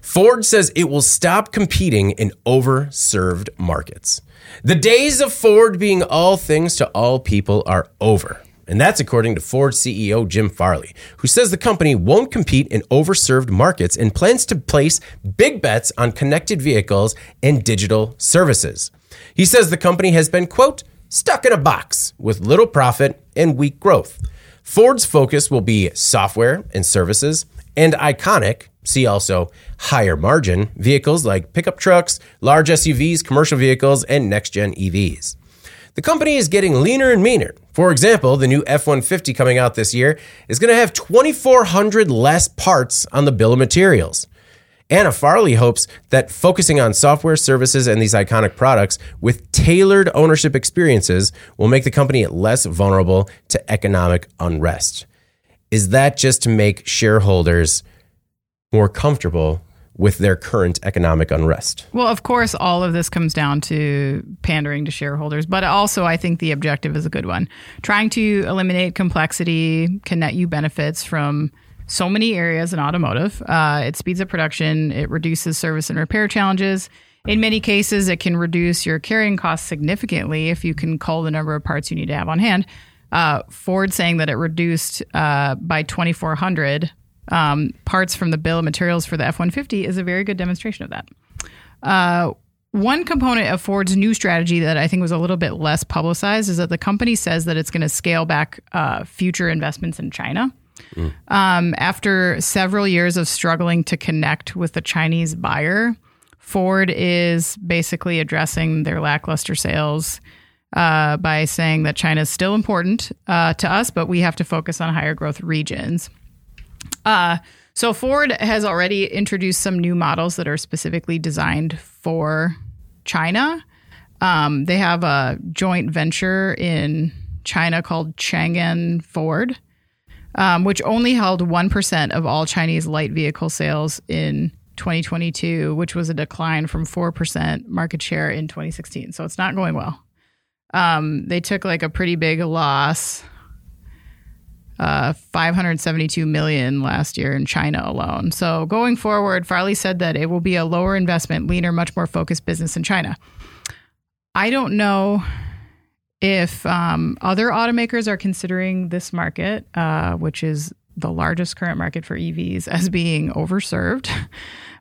Ford says it will stop competing in overserved markets. The days of Ford being all things to all people are over. And that's according to Ford CEO Jim Farley, who says the company won't compete in overserved markets and plans to place big bets on connected vehicles and digital services. He says the company has been, quote, stuck in a box with little profit and weak growth. Ford's focus will be software and services and iconic, see also higher margin vehicles like pickup trucks, large SUVs, commercial vehicles, and next gen EVs. The company is getting leaner and meaner. For example, the new F 150 coming out this year is going to have 2,400 less parts on the bill of materials. Anna Farley hopes that focusing on software services and these iconic products with tailored ownership experiences will make the company less vulnerable to economic unrest. Is that just to make shareholders more comfortable with their current economic unrest? Well, of course, all of this comes down to pandering to shareholders, but also I think the objective is a good one. Trying to eliminate complexity can net you benefits from so many areas in automotive. Uh, it speeds up production, it reduces service and repair challenges. In many cases, it can reduce your carrying costs significantly if you can cull the number of parts you need to have on hand. Uh, Ford saying that it reduced uh, by 2,400 um, parts from the bill of materials for the F 150 is a very good demonstration of that. Uh, one component of Ford's new strategy that I think was a little bit less publicized is that the company says that it's going to scale back uh, future investments in China. Um, after several years of struggling to connect with the Chinese buyer, Ford is basically addressing their lackluster sales uh, by saying that China is still important uh, to us, but we have to focus on higher growth regions. Uh, so Ford has already introduced some new models that are specifically designed for China. Um, they have a joint venture in China called Chang'an Ford, um, which only held 1% of all Chinese light vehicle sales in 2022, which was a decline from 4% market share in 2016. So it's not going well. Um, they took like a pretty big loss uh, 572 million last year in China alone. So going forward, Farley said that it will be a lower investment, leaner, much more focused business in China. I don't know if um, other automakers are considering this market, uh, which is the largest current market for EVs, as being overserved.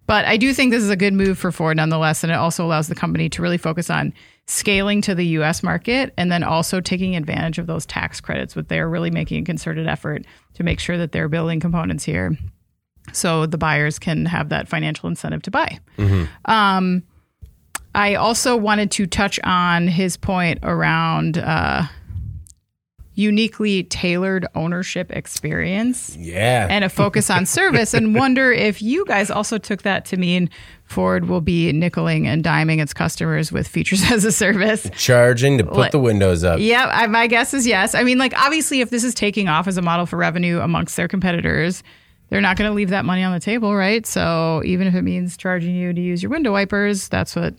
But I do think this is a good move for Ford nonetheless. And it also allows the company to really focus on scaling to the US market and then also taking advantage of those tax credits, but they're really making a concerted effort to make sure that they're building components here so the buyers can have that financial incentive to buy. Um, I also wanted to touch on his point around uh, uniquely tailored ownership experience Yeah. and a focus on service and wonder if you guys also took that to mean Ford will be nickeling and diming its customers with features as a service. Charging to put Like- the windows up. Yeah, I, my guess is yes. I mean, like, obviously, if this is taking off as a model for revenue amongst their competitors, they're not going to leave that money on the table, right? So even if it means charging you to use your window wipers, that's what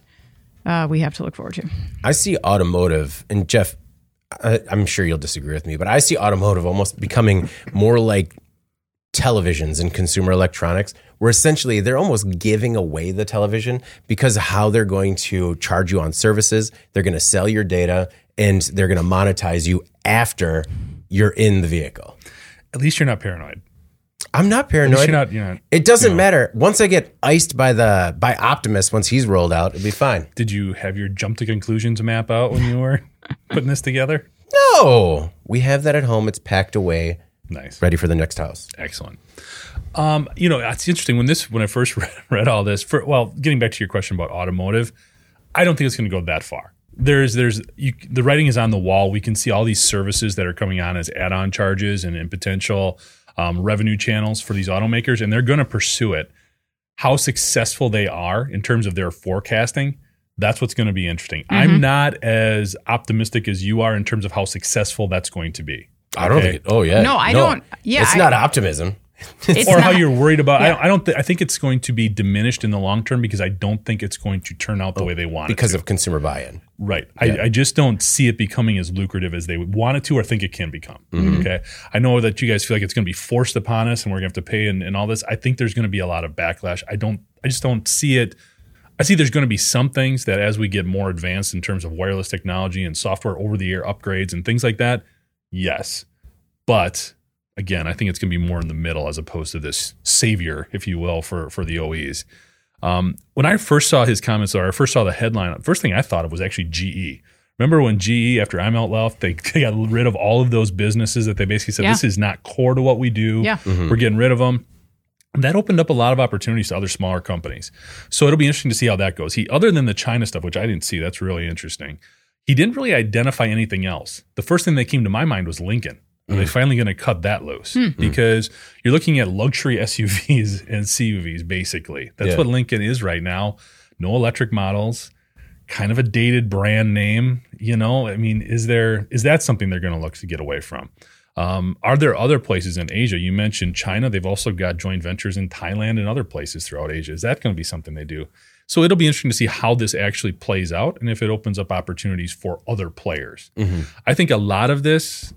uh, we have to look forward to. I see automotive, and Jeff, I, I'm sure you'll disagree with me, but I see automotive almost becoming more like televisions and consumer electronics, where essentially they're almost giving away the television because of how they're going to charge you on services, they're going to sell your data, and they're going to monetize you after you're in the vehicle. At least you're not paranoid. I'm not paranoid. you're not. You're not. it doesn't matter. Once I get iced by the by Optimus, once he's rolled out, it'll be fine. Did you have your jump to conclusions map out when you were putting this together? No, we have that at home. It's packed away, Nice. ready for the next house. Excellent. Um, you know, it's interesting when this when I first read, read all this. For well, getting back to your question about automotive, I don't think it's going to go that far. There's there's you, the writing is on the wall. We can see all these services that are coming on as add-on charges and, and potential um, revenue channels for these automakers, and they're going to pursue it. How successful they are in terms of their forecasting, that's what's going to be interesting. I'm mm-hmm. not as optimistic as you are in terms of how successful that's going to be. I don't Okay? think. Oh yeah. No, I don't- yeah, it's I- not optimism. It's or how you're worried about. I Yeah. don't. I, don't th- I think it's going to be diminished in the long term because I don't think it's going to turn out the oh, way they want because it to. of consumer buy-in. right. I, I just don't see it becoming as lucrative as they would want it to or think it can become. Mm-hmm. Okay. I know that you guys feel like it's going to be forced upon us and we're going to have to pay and, and all this. I think there's going to be a lot of backlash. I don't. I just don't see it. I see there's going to be some things that as we get more advanced in terms of wireless technology and software over the air upgrades and things like that, yes. But again, I think it's going to be more in the middle as opposed to this savior, if you will, for for the OEs. Um, when I first saw his comments, or I first saw the headline, first thing I thought of was actually GE. Remember when GE, after Immelt left, they, they got rid of all of those businesses that they basically said Yeah. this is not core to what we do. Yeah. We're getting rid of them. And that opened up a lot of opportunities to other smaller companies. So it'll be interesting to see how that goes. He, other than the China stuff, which I didn't see, that's really interesting. He didn't really identify anything else. The first thing that came to my mind was Lincoln. Are they hmm. finally going to cut that loose? Hmm. Because you're looking at luxury SUVs and CUVs, basically. That's Yeah. what Lincoln is right now. No electric models, kind of a dated brand name. You know, I mean, is there is that something they're going to look to get away from? Um, are there other places in Asia? You mentioned China. They've also got joint ventures in Thailand and other places throughout Asia. Is that going to be something they do? So it'll be interesting to see how this actually plays out and if it opens up opportunities for other players. I think a lot of this,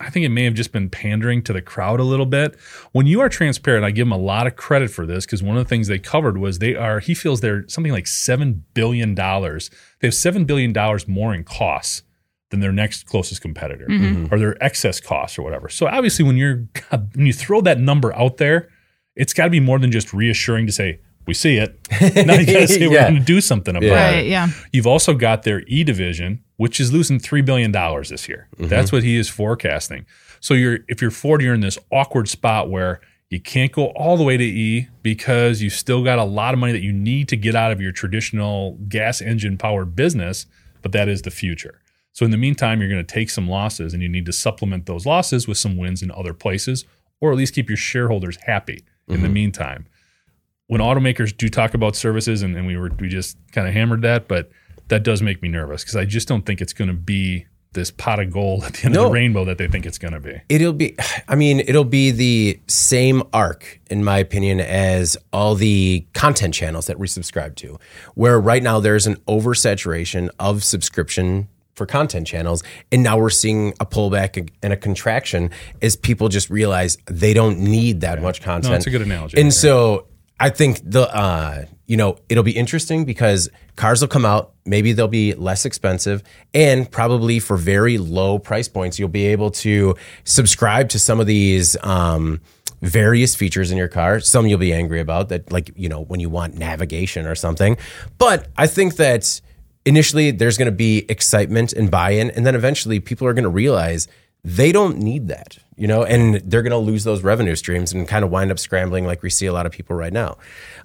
I think it may have just been pandering to the crowd a little bit. When you are transparent, I give them a lot of credit for this because one of the things they covered was they are, he feels they're something like $7 billion. They have $7 billion more in costs than their next closest competitor or their excess costs or whatever. So obviously when you're, when you throw that number out there, it's got to be more than just reassuring to say, we see it. Now you got to say we're Yeah. going to do something about Yeah. it. Right, yeah. You've also got their E division, which is losing three billion dollars this year. Mm-hmm. That's what he is forecasting. So you're if you're Ford, you're in this awkward spot where you can't go all the way to E because you've still got a lot of money that you need to get out of your traditional gas engine powered business, but that is the future. So in the meantime, you're going to take some losses and you need to supplement those losses with some wins in other places, or at least keep your shareholders happy in the mm-hmm. meantime. When automakers do talk about services, and, and we were we just kind of hammered that, but that does make me nervous because I just don't think it's going to be this pot of gold at the end of the rainbow that they think it's going to be. It'll be, I mean, it'll be the same arc, in my opinion, as all the content channels that we subscribe to, where right now there's an oversaturation of subscription for content channels. And now we're seeing a pullback and a contraction as people just realize they don't need that much content. that's a good analogy. And Yeah. so I think the, uh, you know, it'll be interesting because cars will come out. Maybe they'll be less expensive and probably for very low price points, you'll be able to subscribe to some of these, um, various features in your car. Some you'll be angry about that, like, you know, when you want navigation or something. But I think that initially there's going to be excitement and buy in. And then eventually people are going to realize they don't need that. You know, and they're going to lose those revenue streams and kind of wind up scrambling like we see a lot of people right now.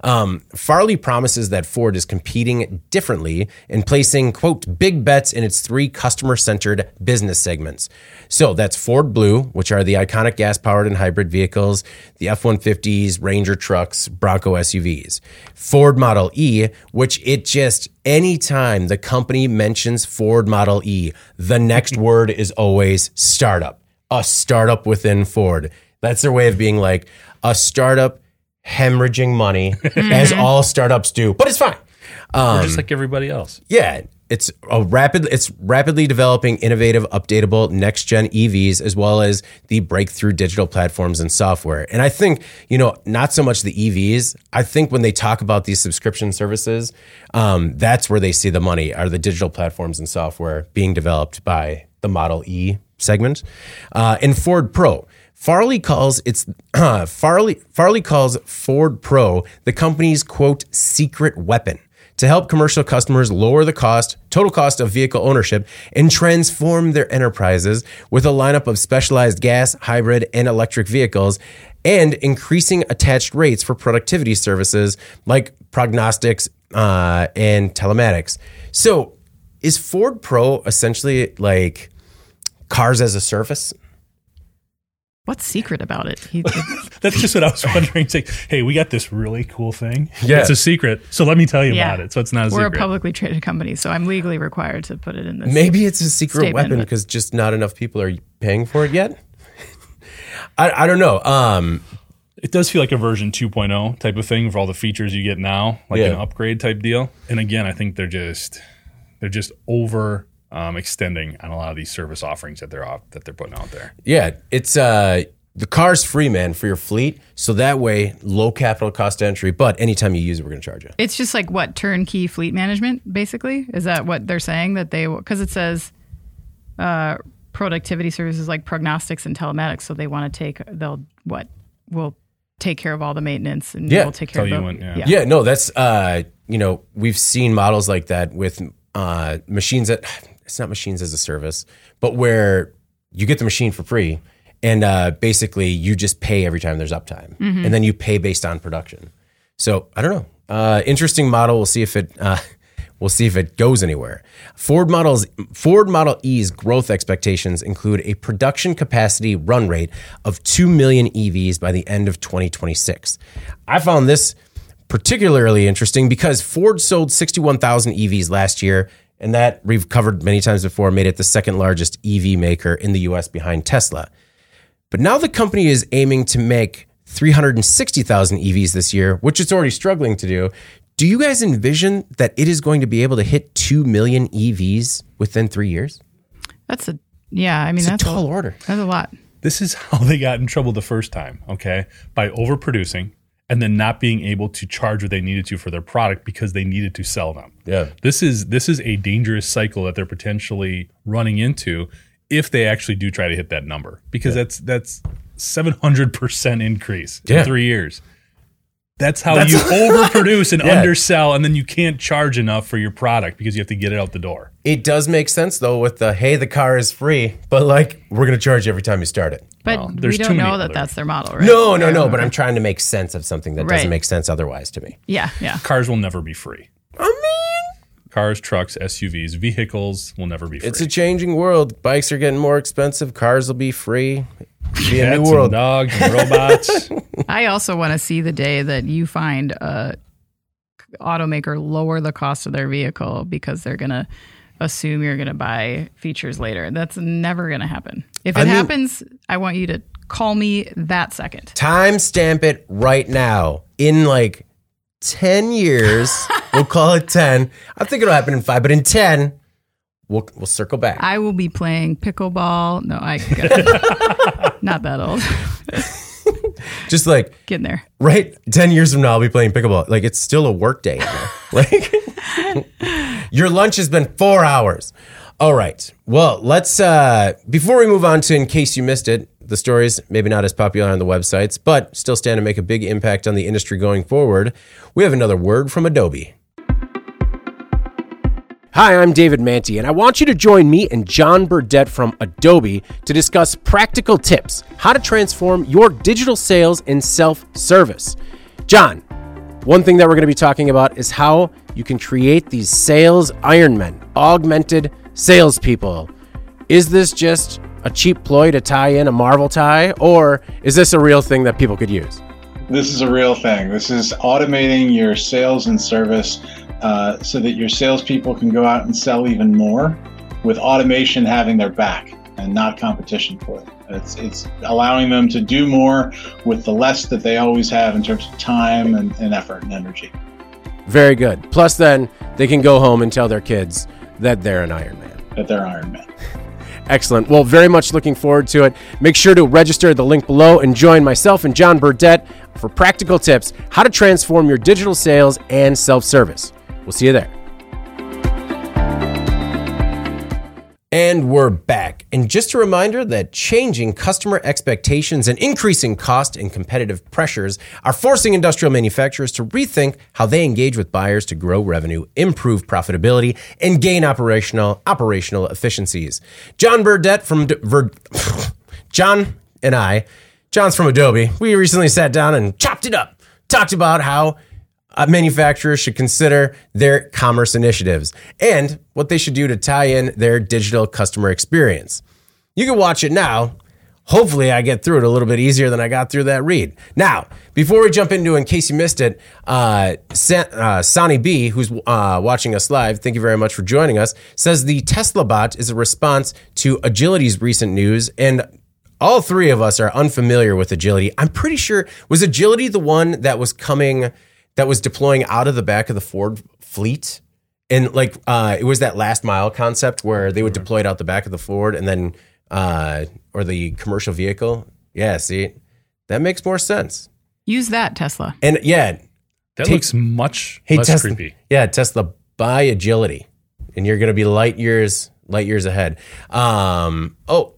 Um, Farley promises that Ford is competing differently and placing, quote, big bets in its three customer centered business segments. So that's Ford Blue, which are the iconic gas powered and hybrid vehicles, the F 150s, Ranger trucks, Bronco SUVs. Ford Model E, which it just, anytime the company mentions Ford Model E, the next word is always startup a startup within Ford. That's their way of being like a startup hemorrhaging money, as all startups do. But it's fine. We're just like everybody else. Yeah, it's a rapid. It's rapidly developing innovative, updatable next gen EVs, as well as the breakthrough digital platforms and software. And I think you know, not so much the EVs. I think when they talk about these subscription services, um, that's where they see the money are the digital platforms and software being developed by the Model E segment. Uh, and Ford Pro. Farley calls its uh, Farley Farley calls Ford Pro the company's quote secret weapon to help commercial customers lower the cost, total cost of vehicle ownership, and transform their enterprises with a lineup of specialized gas, hybrid, and electric vehicles, and increasing attached rates for productivity services like prognostics uh, and telematics. So, is Ford Pro essentially like cars as a service? What's secret about it? He, That's just what I was wondering. It's like, hey, we got this really cool thing. Yeah. It's a secret. So let me tell you Yeah. about it. So it's not a we're secret. a publicly traded company, so I'm legally required to put it in this. Maybe it's a secret weapon because just not enough people are paying for it yet. I, I don't know. Um, it does feel like a version 2.0 type of thing for all the features you get now, like an upgrade type deal. And again, I think they're just they're just over um, extending on a lot of these service offerings that they're off, that they're putting out there. yeah, it's uh, the car's free, man, for your fleet. So that way, low capital cost entry. But anytime you use it, we're going to charge you. It's just like what turnkey fleet management, basically. Is that what they're saying that they? Because it says uh, productivity services like prognostics and telematics. So they want to take. They'll what? Will take care of all the maintenance and Yeah. we'll take Tell care of you the, when- yeah. yeah. Yeah, no, that's uh, you know, we've seen models like that with uh, machines that it's not machines as a service, but where you get the machine for free, and uh, basically you just pay every time there's uptime, and then you pay based on production. So I don't know, uh, interesting model. We'll see if it. Uh, We'll see if it goes anywhere. Ford models Ford Model E's growth expectations include a production capacity run rate of 2 million EVs by the end of 2026. I found this particularly interesting because Ford sold 61,000 EVs last year and that we've covered many times before made it the second largest EV maker in the US behind Tesla. But now the company is aiming to make 360,000 EVs this year, which it's already struggling to do. Do you guys envision that it is going to be able to hit 2 million EVs within three years? That's a yeah. I mean, It's a that's tall a, order. that's a lot. This is how they got in trouble the first time, okay? By overproducing and then not being able to charge what they needed to for their product because they needed to sell them. Yeah. This is this is a dangerous cycle that they're potentially running into if they actually do try to hit that number because that's that's 700% increase Yeah. in 3 years. That's how you overproduce and Yeah. undersell and then you can't charge enough for your product because you have to get it out the door. It does make sense though with the hey, the car is free, but like we're going to charge you every time you start it. But Well, we there's too don't many know that other- that's their model, right? No, no, no, but I'm trying to make sense of something that doesn't make sense otherwise to me. Yeah, yeah. Cars will never be free. I mean, Cars, trucks, SUVs, vehicles will never be free. it's a changing world. Bikes are getting more expensive. Cars will be free. It'll be a Cats new and world. dogs and robots. I also want to see the day that you find a automaker lower the cost of their vehicle because they're going to assume you're going to buy features later. That's never going to happen. If it I mean- happens, I want you to call me that second. Time stamp it right now. In like 10 years, we'll call it 10. I think it'll happen in five, but in 10, we'll, we'll circle back. I will be playing pickleball. No, I not that old. Just like, Getting there. right? 10 years from now, I'll be playing pickleball. Like, it's still a work day. like, your lunch has been four hours. All right. Well, let's, uh, before we move on to In Case You Missed It, the stories maybe not as popular on the websites, but still stand to make a big impact on the industry going forward. We have another word from Adobe. Hi, I'm David Mantey, and I want you to join me and Jon Burdette from Adobe to discuss practical tips how to transform your digital sales and self service. Jon, one thing that we're going to be talking about is how you can create these sales Ironmen, augmented salespeople. Is this just a cheap ploy to tie in a Marvel tie, or is this a real thing that people could use? This is a real thing. This is automating your sales and service uh, so that your salespeople can go out and sell even more with automation having their back and not competition for it. It's, it's allowing them to do more with the less that they always have in terms of time and, and effort and energy. Very good. Plus, then they can go home and tell their kids that they're an Iron Man. That they're Iron Man. Excellent. Well, very much looking forward to it. Make sure to register the link below and join myself and Jon Burdette for practical tips how to transform your digital sales and self service. We'll see you there. And we're back. And just a reminder that changing customer expectations and increasing cost and competitive pressures are forcing industrial manufacturers to rethink how they engage with buyers to grow revenue, improve profitability, and gain operational operational efficiencies. Jon Burdette from D- Ver- Jon and I, Jon's from Adobe. We recently sat down and chopped it up. Talked about how manufacturers should consider their commerce initiatives and what they should do to tie in their digital customer experience. You can watch it now. Hopefully, I get through it a little bit easier than I got through that read. Now, before we jump into, in case you missed it, uh, Sa- uh, Sonny B, who's uh, watching us live, thank you very much for joining us, says the Tesla bot is a response to Agility's recent news and all three of us are unfamiliar with agility. I'm pretty sure was agility the one that was coming that was deploying out of the back of the Ford fleet. And like uh, it was that last mile concept where they would deploy it out the back of the Ford and then uh, or the commercial vehicle. Yeah, see, that makes more sense. Use that, Tesla. And yeah, That Take- looks much hey less Tesla, creepy. yeah, Tesla buy agility, and you're gonna be light years light years ahead. Um, oh,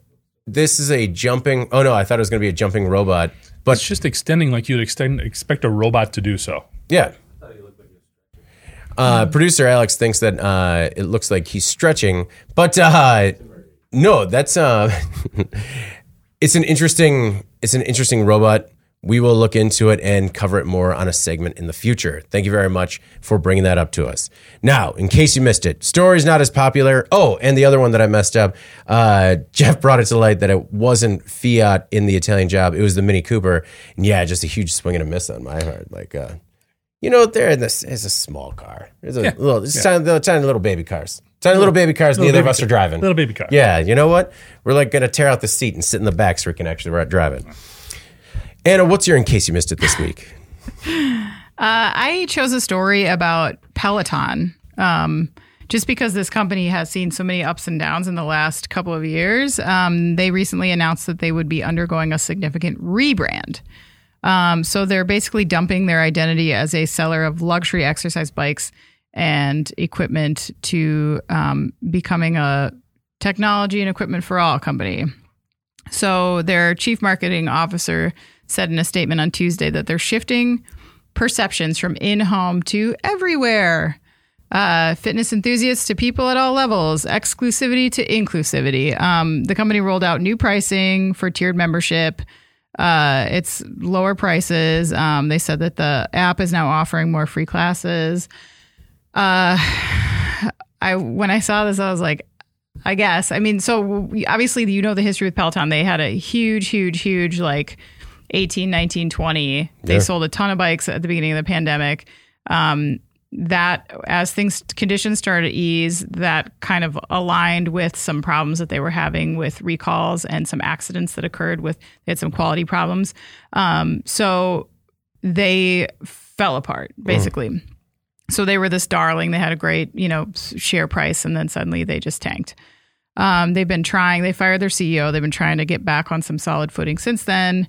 this is a jumping. Oh no, I thought it was gonna be a jumping robot, but It's just extending like you'd extend, expect a robot to do so. Yeah. Uh, producer Alex thinks that uh, it looks like he's stretching, but uh, no, that's uh, it's an interesting it's an interesting robot. We will look into it and cover it more on a segment in the future. Thank you very much for bringing that up to us. Now, in case you missed it, story's not as popular. Oh, and the other one that I messed up, uh, Jeff brought it to light that it wasn't Fiat in the Italian job; it was the Mini Cooper. And yeah, just a huge swing and a miss on my part. Like, uh, you know, there in this is a small car. It's a Yeah. little, it's Yeah. tiny, little, tiny little baby cars. Tiny little baby cars. Little neither of us car. are driving. Little baby car. Yeah, you know what? We're like gonna tear out the seat and sit in the back so we can actually ri- drive it. Anna, what's your in case you missed it this week? Uh, I chose a story about Peloton. Um, just because this company has seen so many ups and downs in the last couple of years, um, they recently announced that they would be undergoing a significant rebrand. Um, so they're basically dumping their identity as a seller of luxury exercise bikes and equipment to um, becoming a technology and equipment for all company. So their chief marketing officer said in a statement on Tuesday that they're shifting perceptions from in home to everywhere. Uh, fitness enthusiasts to people at all levels, exclusivity to inclusivity. Um, the company rolled out new pricing for tiered membership. Uh, it's lower prices. Um, they said that the app is now offering more free classes. Uh, I when I saw this, I was like, I guess. I mean, so we, obviously you know the history with Peloton. They had a huge, huge, huge like 18, 19, 20. They Yeah. sold a ton of bikes at the beginning of the pandemic. Um, that as things conditions started to ease, that kind of aligned with some problems that they were having with recalls and some accidents that occurred with they had some quality problems. Um, so they fell apart basically. So they were this darling. They had a great, you know, share price, and then suddenly they just tanked. Um, they've been trying. They fired their CEO. They've been trying to get back on some solid footing since then.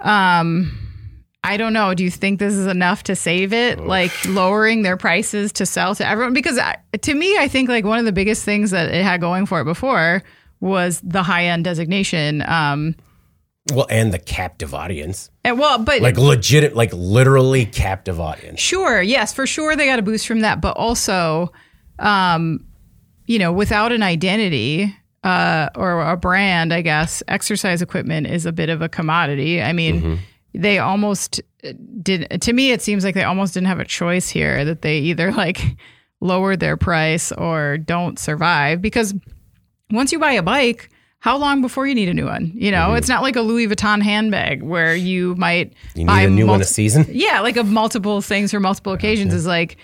Um, I don't know. Do you think this is enough to save it? Like lowering their prices to sell to everyone? Because I, to me, I think like one of the biggest things that it had going for it before was the high end designation. Um, Well, and the captive audience, and well, but like legit, like literally captive audience. Sure, yes, for sure they got a boost from that, but also um, you know, without an identity uh, or a brand, I guess exercise equipment is a bit of a commodity. I mean, they almost did. To me, it seems like they almost didn't have a choice here. That they either like lower their price or don't survive because once you buy a bike. How long before you need a new one? You know, it's not like a Louis Vuitton handbag where you might You need buy a new one a multi- season? yeah, like of multiple things for multiple occasions is like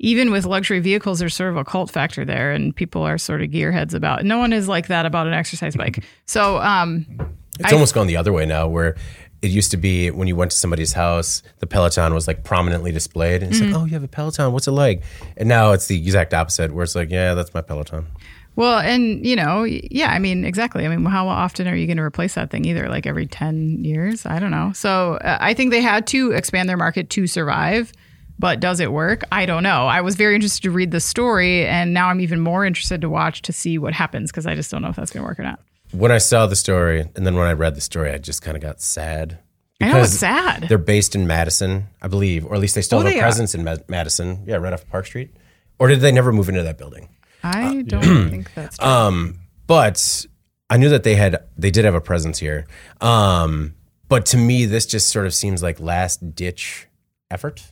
even with luxury vehicles, there's sort of a cult factor there, and people are sort of gearheads about. It. No one is like that about an exercise bike. So, um, It's I- almost gone the other way now, where it used to be when you went to somebody's house, the Peloton was like prominently displayed, and it's Mm-hmm. like, oh, you have a Peloton. What's it like? And now it's the exact opposite, where it's like, yeah, that's my Peloton. well, and you know, yeah, I mean, exactly. I mean, how often are you going to replace that thing? Either like every ten years? I don't know. So, uh, I think they had to expand their market to survive. But does it work? I don't know. I was very interested to read the story, and now I'm even more interested to watch to see what happens because I just don't know if that's going to work or not. When I saw the story, and then when I read the story, I just kind of got sad. I know it's sad. They're based in Madison, I believe, or at least they still Oh, have they a are. presence in Ma- Madison. Yeah, right off Park Street. Or did they never move into that building? I don't think that's true. Um, but I knew that they had they did have a presence here. Um, but to me, this just sort of seems like last ditch effort.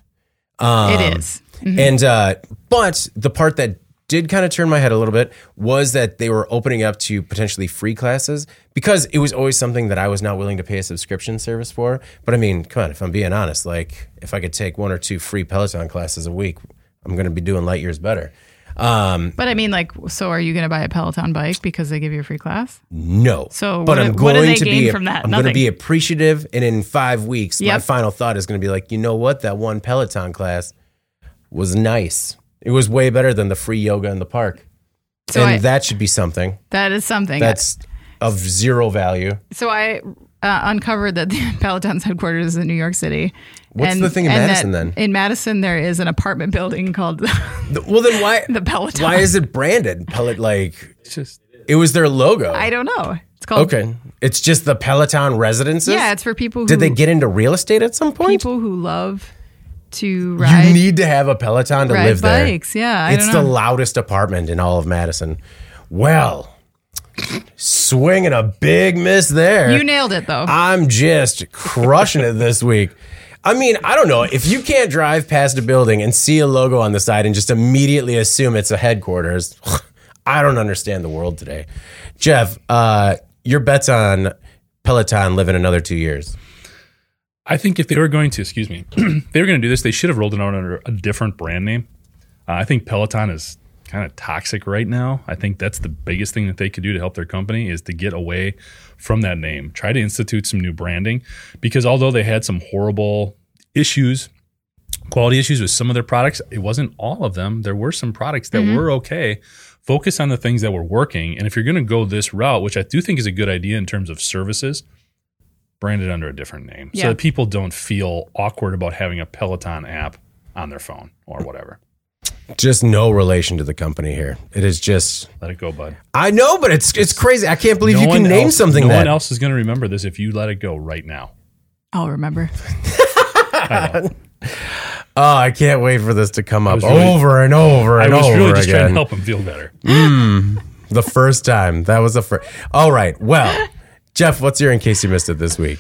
Um, it is. And uh, but the part that did kind of turn my head a little bit was that they were opening up to potentially free classes because it was always something that I was not willing to pay a subscription service for. But I mean, come on, if I'm being honest, like if I could take one or two free Peloton classes a week, I'm going to be doing light years better. Um, But I mean, like, so are you going to buy a Peloton bike because they give you a free class? No. So but what I'm what going they to gain be from that? I'm going to be appreciative, and in five weeks, my final thought is going to be like, you know what? That one Peloton class was nice. It was way better than the free yoga in the park, So and I- that should be something. That is something. That's of zero value. so I uh, uncovered that the Peloton's headquarters is in New York City. What's the thing in and Madison then? In Madison, there is an apartment building called Th- Well, then why? the Peloton. Why is it branded Pellet? Like It's just it was their logo. I don't know. It's called. okay, it's just the Peloton residences. Yeah, it's for people who Did they get into real estate at some point? people who love to You need to have a Peloton to ride live there. bikes. Yeah, I it's the loudest apartment in all of Madison. Well, swinging a big miss there. you nailed it though. I'm just crushing it this week. I mean, I don't know. If you can't drive past a building and see a logo on the side and just immediately assume it's a headquarters, I don't understand the world today. Jeff, uh, your bets on Peloton live in another two years. I think if they were going to, excuse me, they were going to do this, they should have rolled it out under a different brand name. Uh, I think Peloton is kind of toxic right now. I think that's the biggest thing that they could do to help their company is to get away from that name. Try to institute some new branding because although they had some horrible issues, quality issues with some of their products, it wasn't all of them. There were some products that were okay. Focus on the things that were working. And if you're going to go this route, which I do think is a good idea in terms of services, brand it under a different name Yeah. so that people don't feel awkward about having a Peloton app on their phone or whatever. Just no relation to the company here. It is just Let it go, bud. I know, but it's it's crazy. I can't believe No you can name else- something No that one else is going to remember this if you let it go right now. I'll remember. Oh, I can't wait for this to come up really- over and over I and was over really just trying to again. help him feel better. Hmm. The first time. That was the first. All right. Well, Jeff, what's your in case you missed it this week?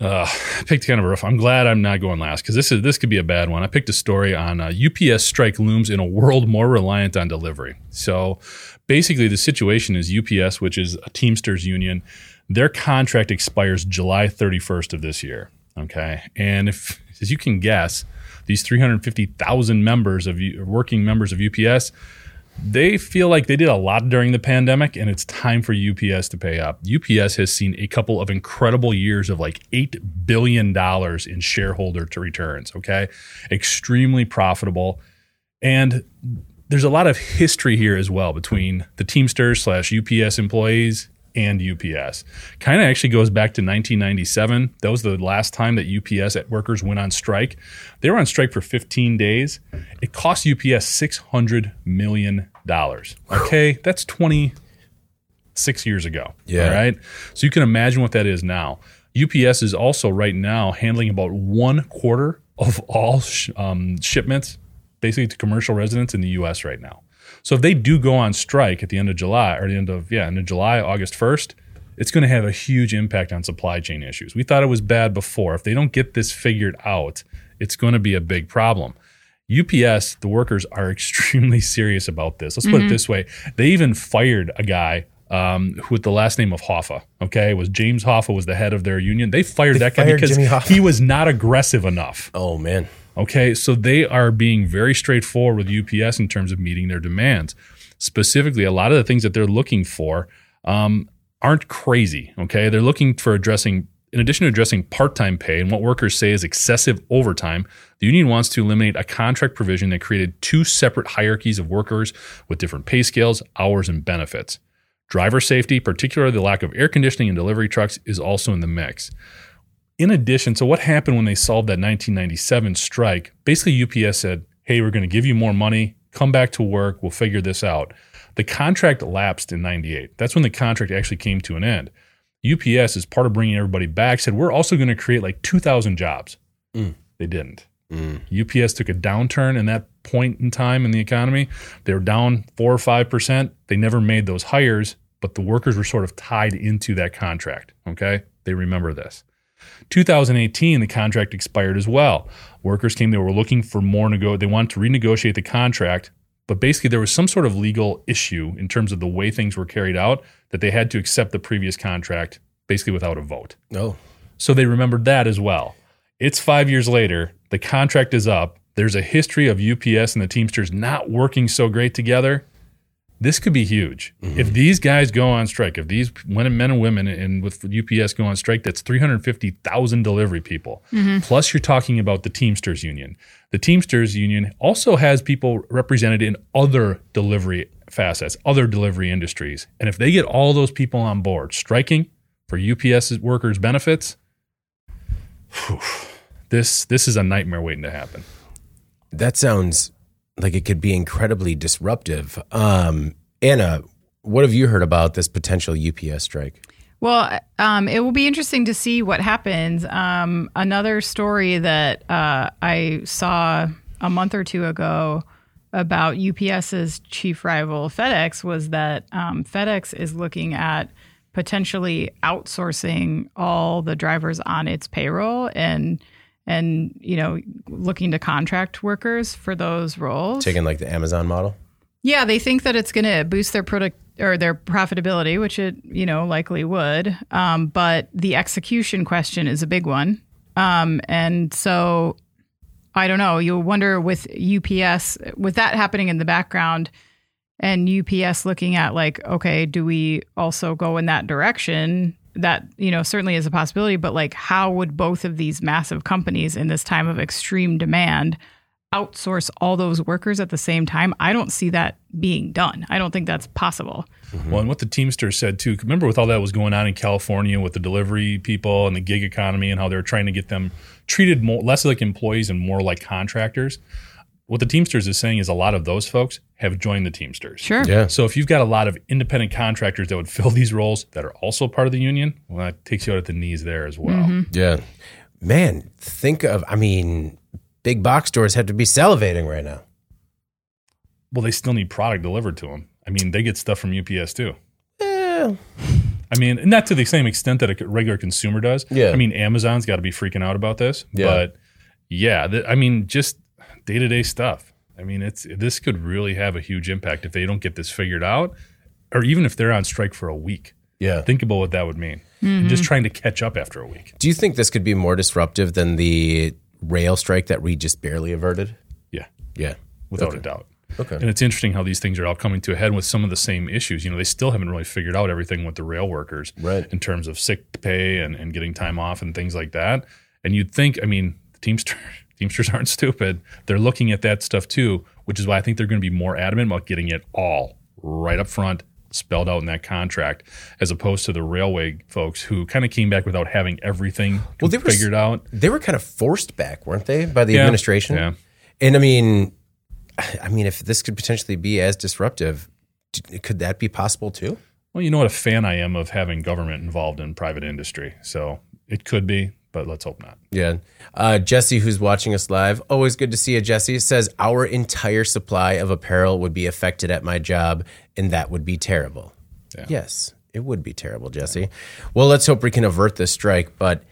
Uh, I picked kind of a rough. I'm glad I'm not going last because this is this could be a bad one. I picked a story on uh, UPS strike looms in a world more reliant on delivery. So basically, the situation is UPS, which is a Teamsters union, their contract expires July 31st of this year. Okay, and if as you can guess, these 350,000 members of working members of UPS they feel like they did a lot during the pandemic and it's time for UPS to pay up. UPS has seen a couple of incredible years of like $8 billion in shareholder to returns, okay? Extremely profitable. And there's a lot of history here as well between the Teamsters slash UPS employees and UPS. Kind of actually goes back to 1997. That was the last time that UPS at workers went on strike. They were on strike for 15 days. It cost UPS 600 million dollars. Okay, that's 26 years ago. Yeah. All right. So you can imagine what that is now. UPS is also right now handling about one quarter of all sh- um, shipments, basically to commercial residents in the U.S. right now. So if they do go on strike at the end of July or the end of yeah, end of July, August 1st, it's going to have a huge impact on supply chain issues. We thought it was bad before. If they don't get this figured out, it's going to be a big problem. UPS, the workers are extremely serious about this. Let's put it this way: they even fired a guy um, who with the last name of Hoffa. Okay, it was James Hoffa was the head of their union. They fired that guy because he was not aggressive enough. Oh man. Okay, so they are being very straightforward with UPS in terms of meeting their demands. Specifically, a lot of the things that they're looking for um, aren't crazy. Okay, they're looking for addressing, in addition to addressing part-time pay and what workers say is excessive overtime. The union wants to eliminate a contract provision that created two separate hierarchies of workers with different pay scales, hours, and benefits. Driver safety, particularly the lack of air conditioning in delivery trucks, is also in the mix in addition to what happened when they solved that 1997 strike, basically UPS said, "Hey, we're going to give you more money. Come back to work. We'll figure this out." The contract lapsed in 98. That's when the contract actually came to an end. UPS, as part of bringing everybody back, said, "We're also going to create like 2,000 jobs." Mm. They didn't. Mm. UPS took a downturn in that point in time in the economy. They were down four or five percent. They never made those hires, but the workers were sort of tied into that contract. Okay, they remember this. 2018, the contract expired as well. Workers came, they were looking for more nego. They wanted to renegotiate the contract, but basically there was some sort of legal issue in terms of the way things were carried out that they had to accept the previous contract basically without a vote. No. So they remembered that as well. It's five years later. The contract is up. There's a history of UPS and the Teamsters not working so great together. This could be huge. Mm-hmm. If these guys go on strike, if these men men and women and with UPS go on strike, that's 350,000 delivery people. Mm-hmm. Plus, you're talking about the Teamsters Union. The Teamsters Union also has people represented in other delivery facets, other delivery industries. And if they get all those people on board striking for UPS workers' benefits, whew, this this is a nightmare waiting to happen. That sounds like it could be incredibly disruptive. Um, Anna, what have you heard about this potential UPS strike? Well, um, it will be interesting to see what happens. Um, another story that uh, I saw a month or two ago about UPS's chief rival FedEx was that um, FedEx is looking at potentially outsourcing all the drivers on its payroll and and you know looking to contract workers for those roles. Taking like the Amazon model? Yeah, they think that it's going to boost their product or their profitability, which it you know likely would. Um, but the execution question is a big one, um, and so I don't know. You'll wonder with UPS with that happening in the background, and UPS looking at like, okay, do we also go in that direction? That you know certainly is a possibility, but like, how would both of these massive companies in this time of extreme demand? outsource all those workers at the same time. I don't see that being done. I don't think that's possible. Mm-hmm. Well, and what the Teamsters said too. Remember, with all that was going on in California with the delivery people and the gig economy, and how they're trying to get them treated more less like employees and more like contractors. What the Teamsters is saying is a lot of those folks have joined the Teamsters. Sure. Yeah. So if you've got a lot of independent contractors that would fill these roles that are also part of the union, well, that takes you out at the knees there as well. Yeah. Man, think of, I mean, big box stores have to be salivating right now. Well, they still need product delivered to them. I mean, they get stuff from UPS too. Eh, I mean, not to the same extent that a regular consumer does. Yeah. I mean, Amazon's got to be freaking out about this. Yeah. But yeah, th- I mean, just day to day stuff. I mean, it's this could really have a huge impact if they don't get this figured out, or even if they're on strike for a week. yeah. Think about what that would mean. And just mm-hmm. trying to catch up after a week. Do you think this could be more disruptive than the rail strike that we just barely averted? Yeah, Yeah. without Okay. a doubt. Okay. And it's interesting how these things are all coming to a head with some of the same issues. You know, they still haven't really figured out everything with the rail workers Right. in terms of sick pay and, and getting time off and things like that. And you'd think, I mean, the Teamsters, Teamsters aren't stupid. They're looking at that stuff too, which is why I think they're going to be more adamant about getting it all right up front, spelled out in that contract, as opposed to the railway folks who kind of came back without having everything Well, they were figured out. They were kind of forced back, weren't they, by the Yeah. administration? Yeah. And I mean, I mean, if this could potentially be as disruptive, could that be possible too? Well, you know what a fan I am of having government involved in private industry. So it could be, but let's hope not. Yeah. Uh, Jesse, who's watching us live, always good to see you, Jesse, says our entire supply of apparel would be affected at my job, and that would be terrible. Yeah. Yes, it would be terrible, Jesse. Well, let's hope we can avert this strike, but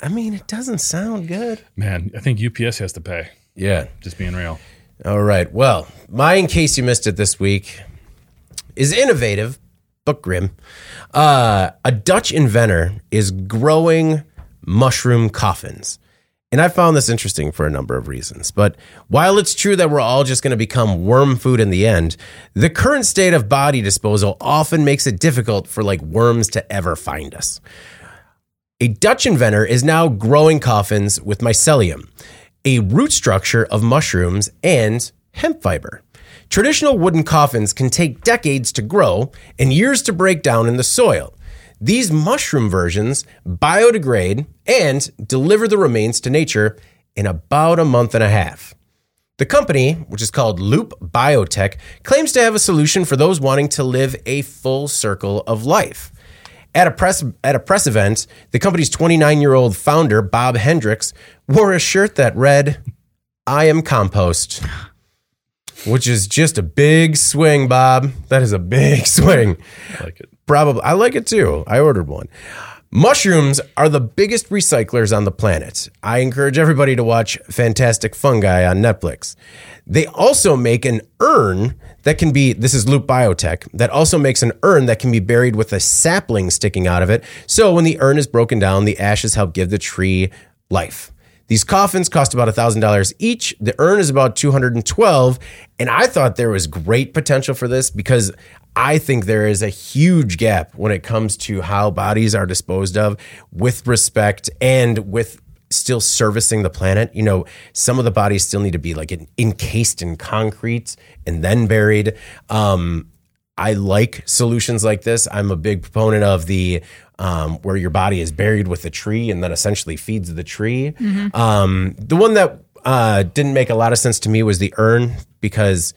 I mean, it doesn't sound good. Man, I think UPS has to pay. Yeah. Just being real. All right. Well, my in case you missed it this week is innovative but grim. Uh, a Dutch inventor is growing mushroom coffins. And I found this interesting for a number of reasons. But while it's true that we're all just going to become worm food in the end, the current state of body disposal often makes it difficult for like worms to ever find us. A Dutch inventor is now growing coffins with mycelium, a root structure of mushrooms and hemp fiber. Traditional wooden coffins can take decades to grow and years to break down in the soil. These mushroom versions biodegrade and deliver the remains to nature in about a month and a half. The company, which is called Loop Biotech, claims to have a solution for those wanting to live a full circle of life. At a press at a press event, the company's 29-year-old founder, Bob Hendrikx, wore a shirt that read, "I am compost." Which is just a big swing, Bob. That is a big swing. I like it. Probably. I like it too. I ordered one. Mushrooms are the biggest recyclers on the planet. I encourage everybody to watch Fantastic Fungi on Netflix. They also make an urn that can be, this is Loop Biotech, that also makes an urn that can be buried with a sapling sticking out of it. So when the urn is broken down, the ashes help give the tree life. These coffins cost about $1,000 each. The urn is about 212 and I thought there was great potential for this because I think there is a huge gap when it comes to how bodies are disposed of with respect and with still servicing the planet. You know, some of the bodies still need to be like encased in concrete and then buried. Um, I like solutions like this. I'm a big proponent of the um, where your body is buried with the tree and then essentially feeds the tree. Um, the one that uh, didn't make a lot of sense to me was the urn because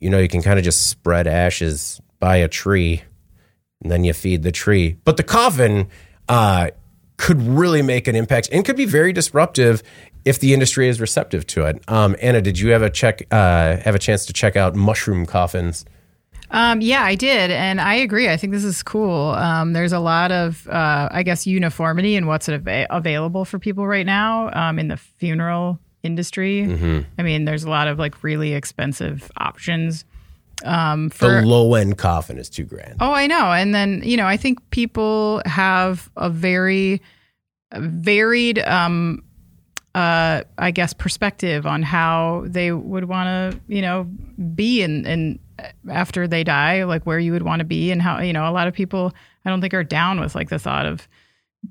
you know you can kind of just spread ashes by a tree and then you feed the tree. But the coffin uh, could really make an impact and could be very disruptive if the industry is receptive to it. Um, Anna, did you have a check uh, have a chance to check out mushroom coffins? Um, yeah, I did, and I agree. I think this is cool. Um, there's a lot of, uh, I guess, uniformity in what's ava- available for people right now um, in the funeral industry. I mean, there's a lot of like really expensive options um, for. the low end coffin is two grand. Oh, I know. And then, you know, I think people have a very varied, um, uh, I guess, perspective on how they would want to, you know, be in, in after they die, like where you would want to be and how, you know, a lot of people, I don't think are down with like the thought of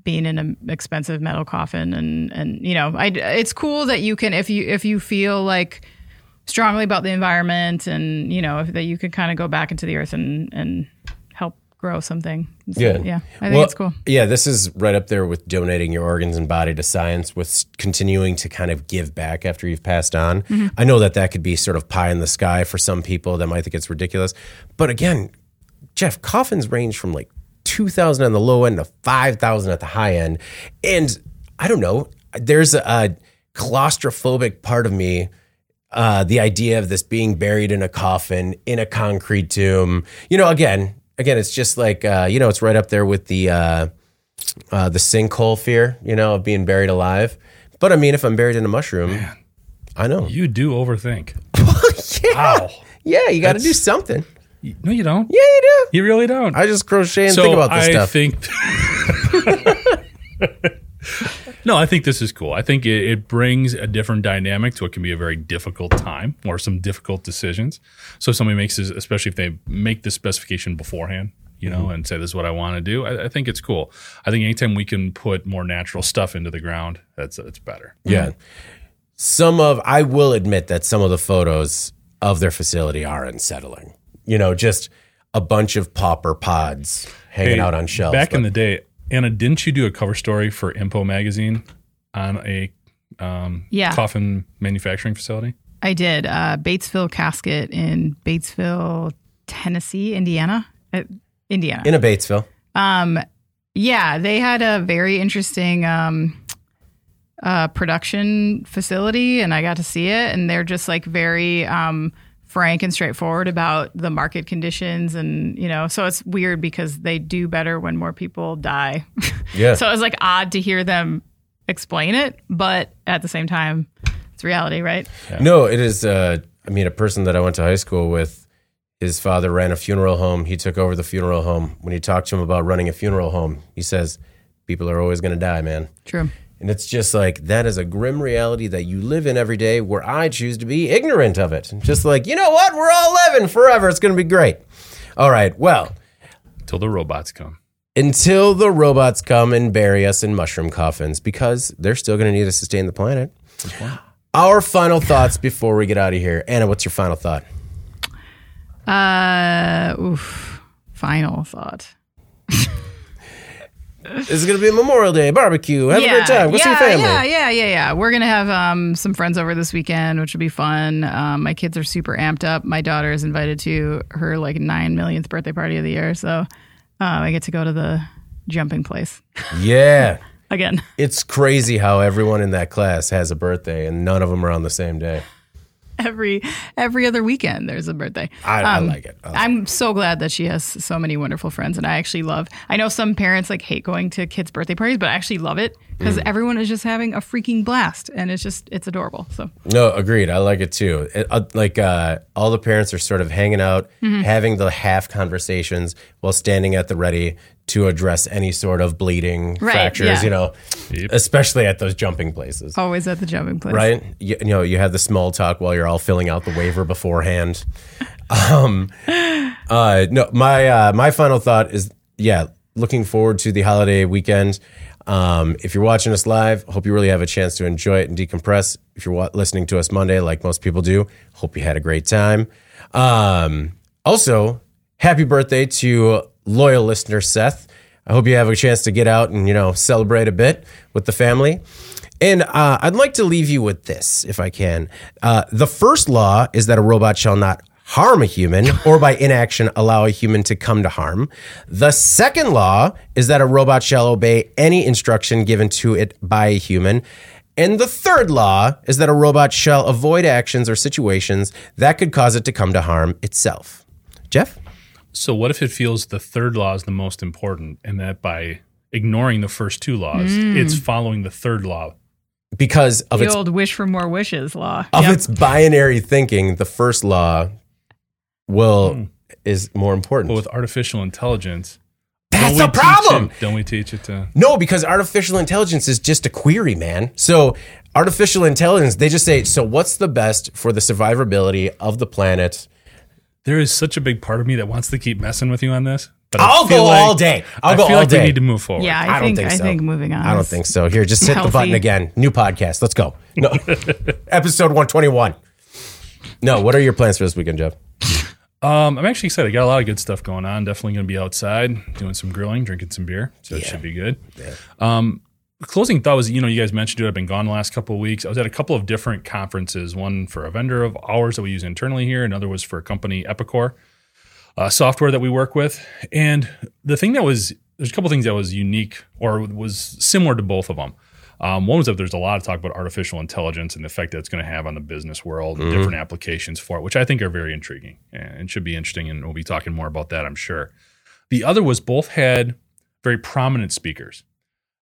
being in an expensive metal coffin and, and, you know, I, it's cool that you can, if you, if you feel like, strongly about the environment and you know if that you could kind of go back into the earth and and help grow something So, Yeah. yeah i think Well, it's cool Yeah, this is right up there with donating your organs and body to science, with continuing to kind of give back after you've passed on. Mm-hmm. I know that that could be sort of pie in the sky for some people that might think it's ridiculous. But again, Jeff, coffins range from like 2000 on the low end to 5000 at the high end. And I don't know, there's a, a claustrophobic part of me. Uh, the idea of this being buried in a coffin in a concrete tomb, you know, again, again, it's just like uh, you know, it's right up there with the uh, uh, the sinkhole fear, you know, of being buried alive. But I mean, if I'm buried in a mushroom, Man, I know. You do overthink. yeah, Wow. yeah, you got to do something. No, you don't. Yeah, you do. You really don't. I just crochet and so think about this I stuff. think. no, I think this is cool. I think it, it brings a different dynamic to what can be a very difficult time or some difficult decisions. So if somebody makes this, especially if they make the specification beforehand, you know, mm-hmm. and say this is what I want to do. I, I think it's cool. I think anytime we can put more natural stuff into the ground, that's it's better. yeah, some of I will admit that some of the photos of their facility are unsettling. You know, just a bunch of popper pods hanging Hey, out on shelves. Back in the day, Anna, didn't you do a cover story for Impo magazine on a um, Yeah. coffin manufacturing facility? i did uh batesville casket in batesville tennessee indiana uh, indiana in a Batesville. Um, yeah, they had a very interesting um, uh, production facility, and I got to see it, and they're just like very um, frank and straightforward about the market conditions, and you know, so it's weird because they do better when more people die. Yeah. so it was like odd to hear them explain it, but at the same time, it's reality, right? No, it is. Uh, I mean, a person that I went to high school with, his father ran a funeral home. He took over the funeral home. When you talk to him about running a funeral home, he says, "People are always going to die, man." True. And it's just like that is a grim reality that you live in every day. Where I choose to be ignorant of it, just like you know what, we're all living forever. It's going to be great. All right, well. until the robots come. until the robots come and bury us in mushroom coffins because they're still going to need us to sustain the planet. Our final thoughts before we get out of here. Anna, what's your final thought? Uh, oof. Final thought. This is going to be a Memorial Day barbecue. Have a great time. Go see your yeah, family. Yeah, yeah, yeah, yeah. We're gonna have um, some friends over this weekend, which will be fun. Um, my kids are super amped up. My daughter is invited to her like nine millionth birthday party of the year, so uh, I get to go to the jumping place Yeah. again. It's crazy how everyone in that class has a birthday and none of them are on the same day. Every every other weekend, there's a birthday. I, I like it. I like I'm so glad that she has so many wonderful friends, and I actually love. I know some parents like hate going to kids' birthday parties, but I actually love it because Mm. everyone is just having a freaking blast, and it's just it's adorable. So No, agreed. I like it too. It, uh, like uh, all the parents are sort of hanging out, Mm-hmm. having the half conversations while standing at the ready to address any sort of bleeding, Right, fractures. yeah. You know, Yep. especially at those jumping places. always at the jumping place, Right, you, you know, you have the small talk while you're all filling out the waiver beforehand. Um, uh, no, my uh, my final thought is, yeah, looking forward to the holiday weekend. Um, if you're watching us live, hope you really have a chance to enjoy it and decompress. If you're wa- listening to us Monday, like most people do, hope you had a great time. Um, also, happy birthday to loyal listener Seth. I hope you have a chance to get out and you know celebrate a bit with the family. And uh, I'd like to leave you with this, if I can. Uh, the first law is that a robot shall not harm a human or by inaction allow a human to come to harm. The second law is that a robot shall obey any instruction given to it by a human. And the third law is that a robot shall avoid actions or situations that could cause it to come to harm itself. Jeff? So what if it feels the third law is the most important, and that by ignoring the first two laws, hmm. it's following the third law? Because of The its old wish for more wishes law. of Yep. its binary thinking, the first law will hmm. is more important. But with artificial intelligence, That's don't the problem. it- don't we teach it to? No, because artificial intelligence is just a query, man. So artificial intelligence, they just say, so what's the best for the survivability of the planet? There is such a big part of me that wants to keep messing with you on this. But I I'll go like- all day. I'll I go feel all like day. we need to move forward. Yeah, I, I don't think, think I think moving on. I don't think so. Here, just hit the button again. New podcast. Let's go. No. Episode 121. No, what are your plans for this weekend, Jeff? Um, I'm actually excited. I got a lot of good stuff going on. Definitely going to be outside doing some grilling, drinking some beer. So it should be good. Um, closing thought was, you know, you guys mentioned it. I've been gone the last couple of weeks. I was at a couple of different conferences. One for a vendor of ours that we use internally here. Another was for a company, Epicor, uh, software that we work with. And the thing that was, there's a couple things that was unique or was similar to both of them. Um, one was that there's a lot of talk about artificial intelligence and the effect that it's going to have on the business world and different applications for it, which I think are very intriguing and should be interesting. And we'll be talking more about that, I'm sure. The other was both had very prominent speakers.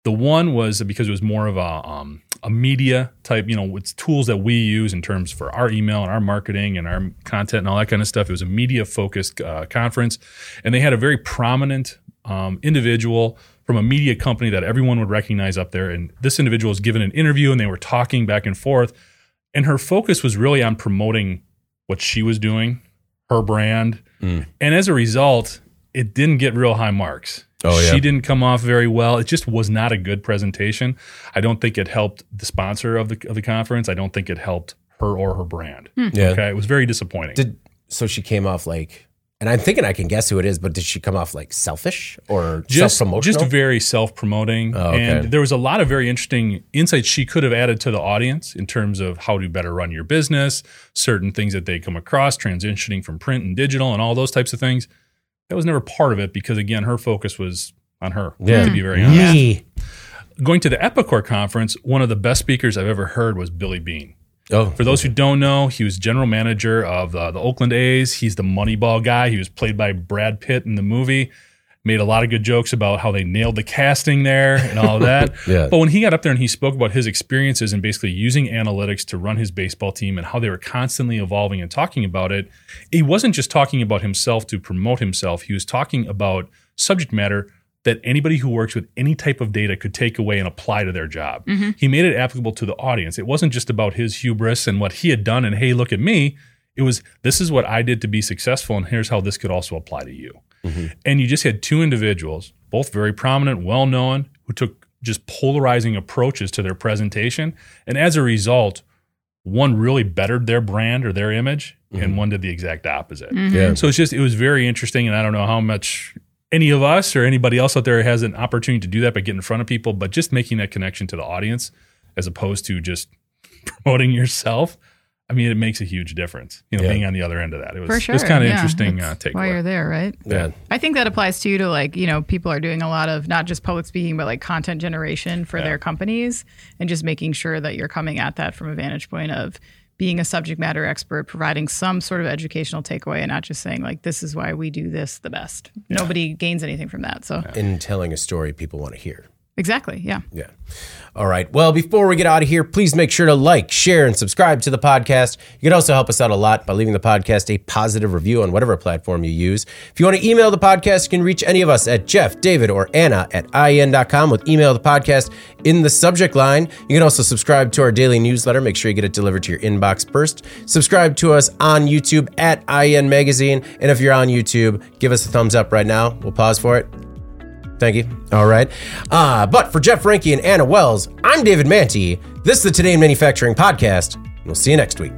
The one was because it was more of a um, a media type, you know, it's tools that we use in terms for our email and our marketing and our content and all that kind of stuff. It was a media focused uh, conference, and they had a very prominent um, individual from a media company that everyone would recognize up there. And this individual was given an interview, and they were talking back and forth, and her focus was really on promoting what she was doing, her brand, and as a result, it didn't get real high marks. Oh, yeah. She didn't come off very well. It just was not a good presentation. I don't think it helped the sponsor of the of the conference. I don't think it helped her or her brand. Hmm. Yeah. Okay, it was very disappointing. Did so she came off like and I'm thinking I can guess who it is, but did she come off like selfish or just self-promotional? just very self-promoting Oh, okay. and there was a lot of very interesting insights she could have added to the audience in terms of how to better run your business certain things that they come across transitioning from print and digital and all those types of things that was never part of it because again her focus was on her Yeah. to be very honest Me. going to the Epicor conference, one of the best speakers I've ever heard was Billy Beane. Oh, For those who don't know, he was general manager of uh, the Oakland A's. He's the Moneyball guy. He was played by Brad Pitt in the movie. Made a lot of good jokes about how they nailed the casting there and all of that. Yeah. But when he got up there and he spoke about his experiences and basically using analytics to run his baseball team and how they were constantly evolving and talking about it, he wasn't just talking about himself to promote himself. He was talking about subject matter that anybody who works with any type of data could take away and apply to their job. Mm-hmm. He made it applicable to the audience. It wasn't just about his hubris and what he had done and hey, look at me. It was this is what I did to be successful and here's how this could also apply to you. Mm-hmm. And you just had two individuals, both very prominent, well known, who took just polarizing approaches to their presentation. And as a result, one really bettered their brand or their image, and mm-hmm. one did the exact opposite. Mm-hmm. yeah. So it's just it was very interesting, and I don't know how much any of us or anybody else out there has an opportunity to do that by getting in front of people, but just making that connection to the audience as opposed to just promoting yourself. I mean, it makes a huge difference. You know, Yeah. being on the other end of that, it was For sure. it's kind of yeah. interesting uh, That's takeaway. Why you're there, right? Yeah. I think that applies to you to like, you know, people are doing a lot of not just public speaking, but like content generation for their companies and just making sure that you're coming at that from a vantage point of being a subject matter expert, providing some sort of educational takeaway and not just saying like, this is why we do this the best. Nobody gains anything from that. So In telling a story people want to hear. Exactly. Yeah. Yeah. All right. Well, before we get out of here, please make sure to like, share, and subscribe to the podcast. You can also help us out a lot by leaving the podcast a positive review on whatever platform you use. If you want to email the podcast, you can reach any of us at Jeff, David, or Anna at IEN.com with email the podcast in the subject line. You can also subscribe to our daily newsletter. Make sure you get it delivered to your inbox first. Subscribe to us on YouTube at IEN Magazine. And if you're on YouTube, give us a thumbs up right now. We'll pause for it. Thank you. All right. Uh, but for Jeff Reinke and Anna Wells, I'm David Mantey. This is the Today in Manufacturing podcast. We'll see you next week.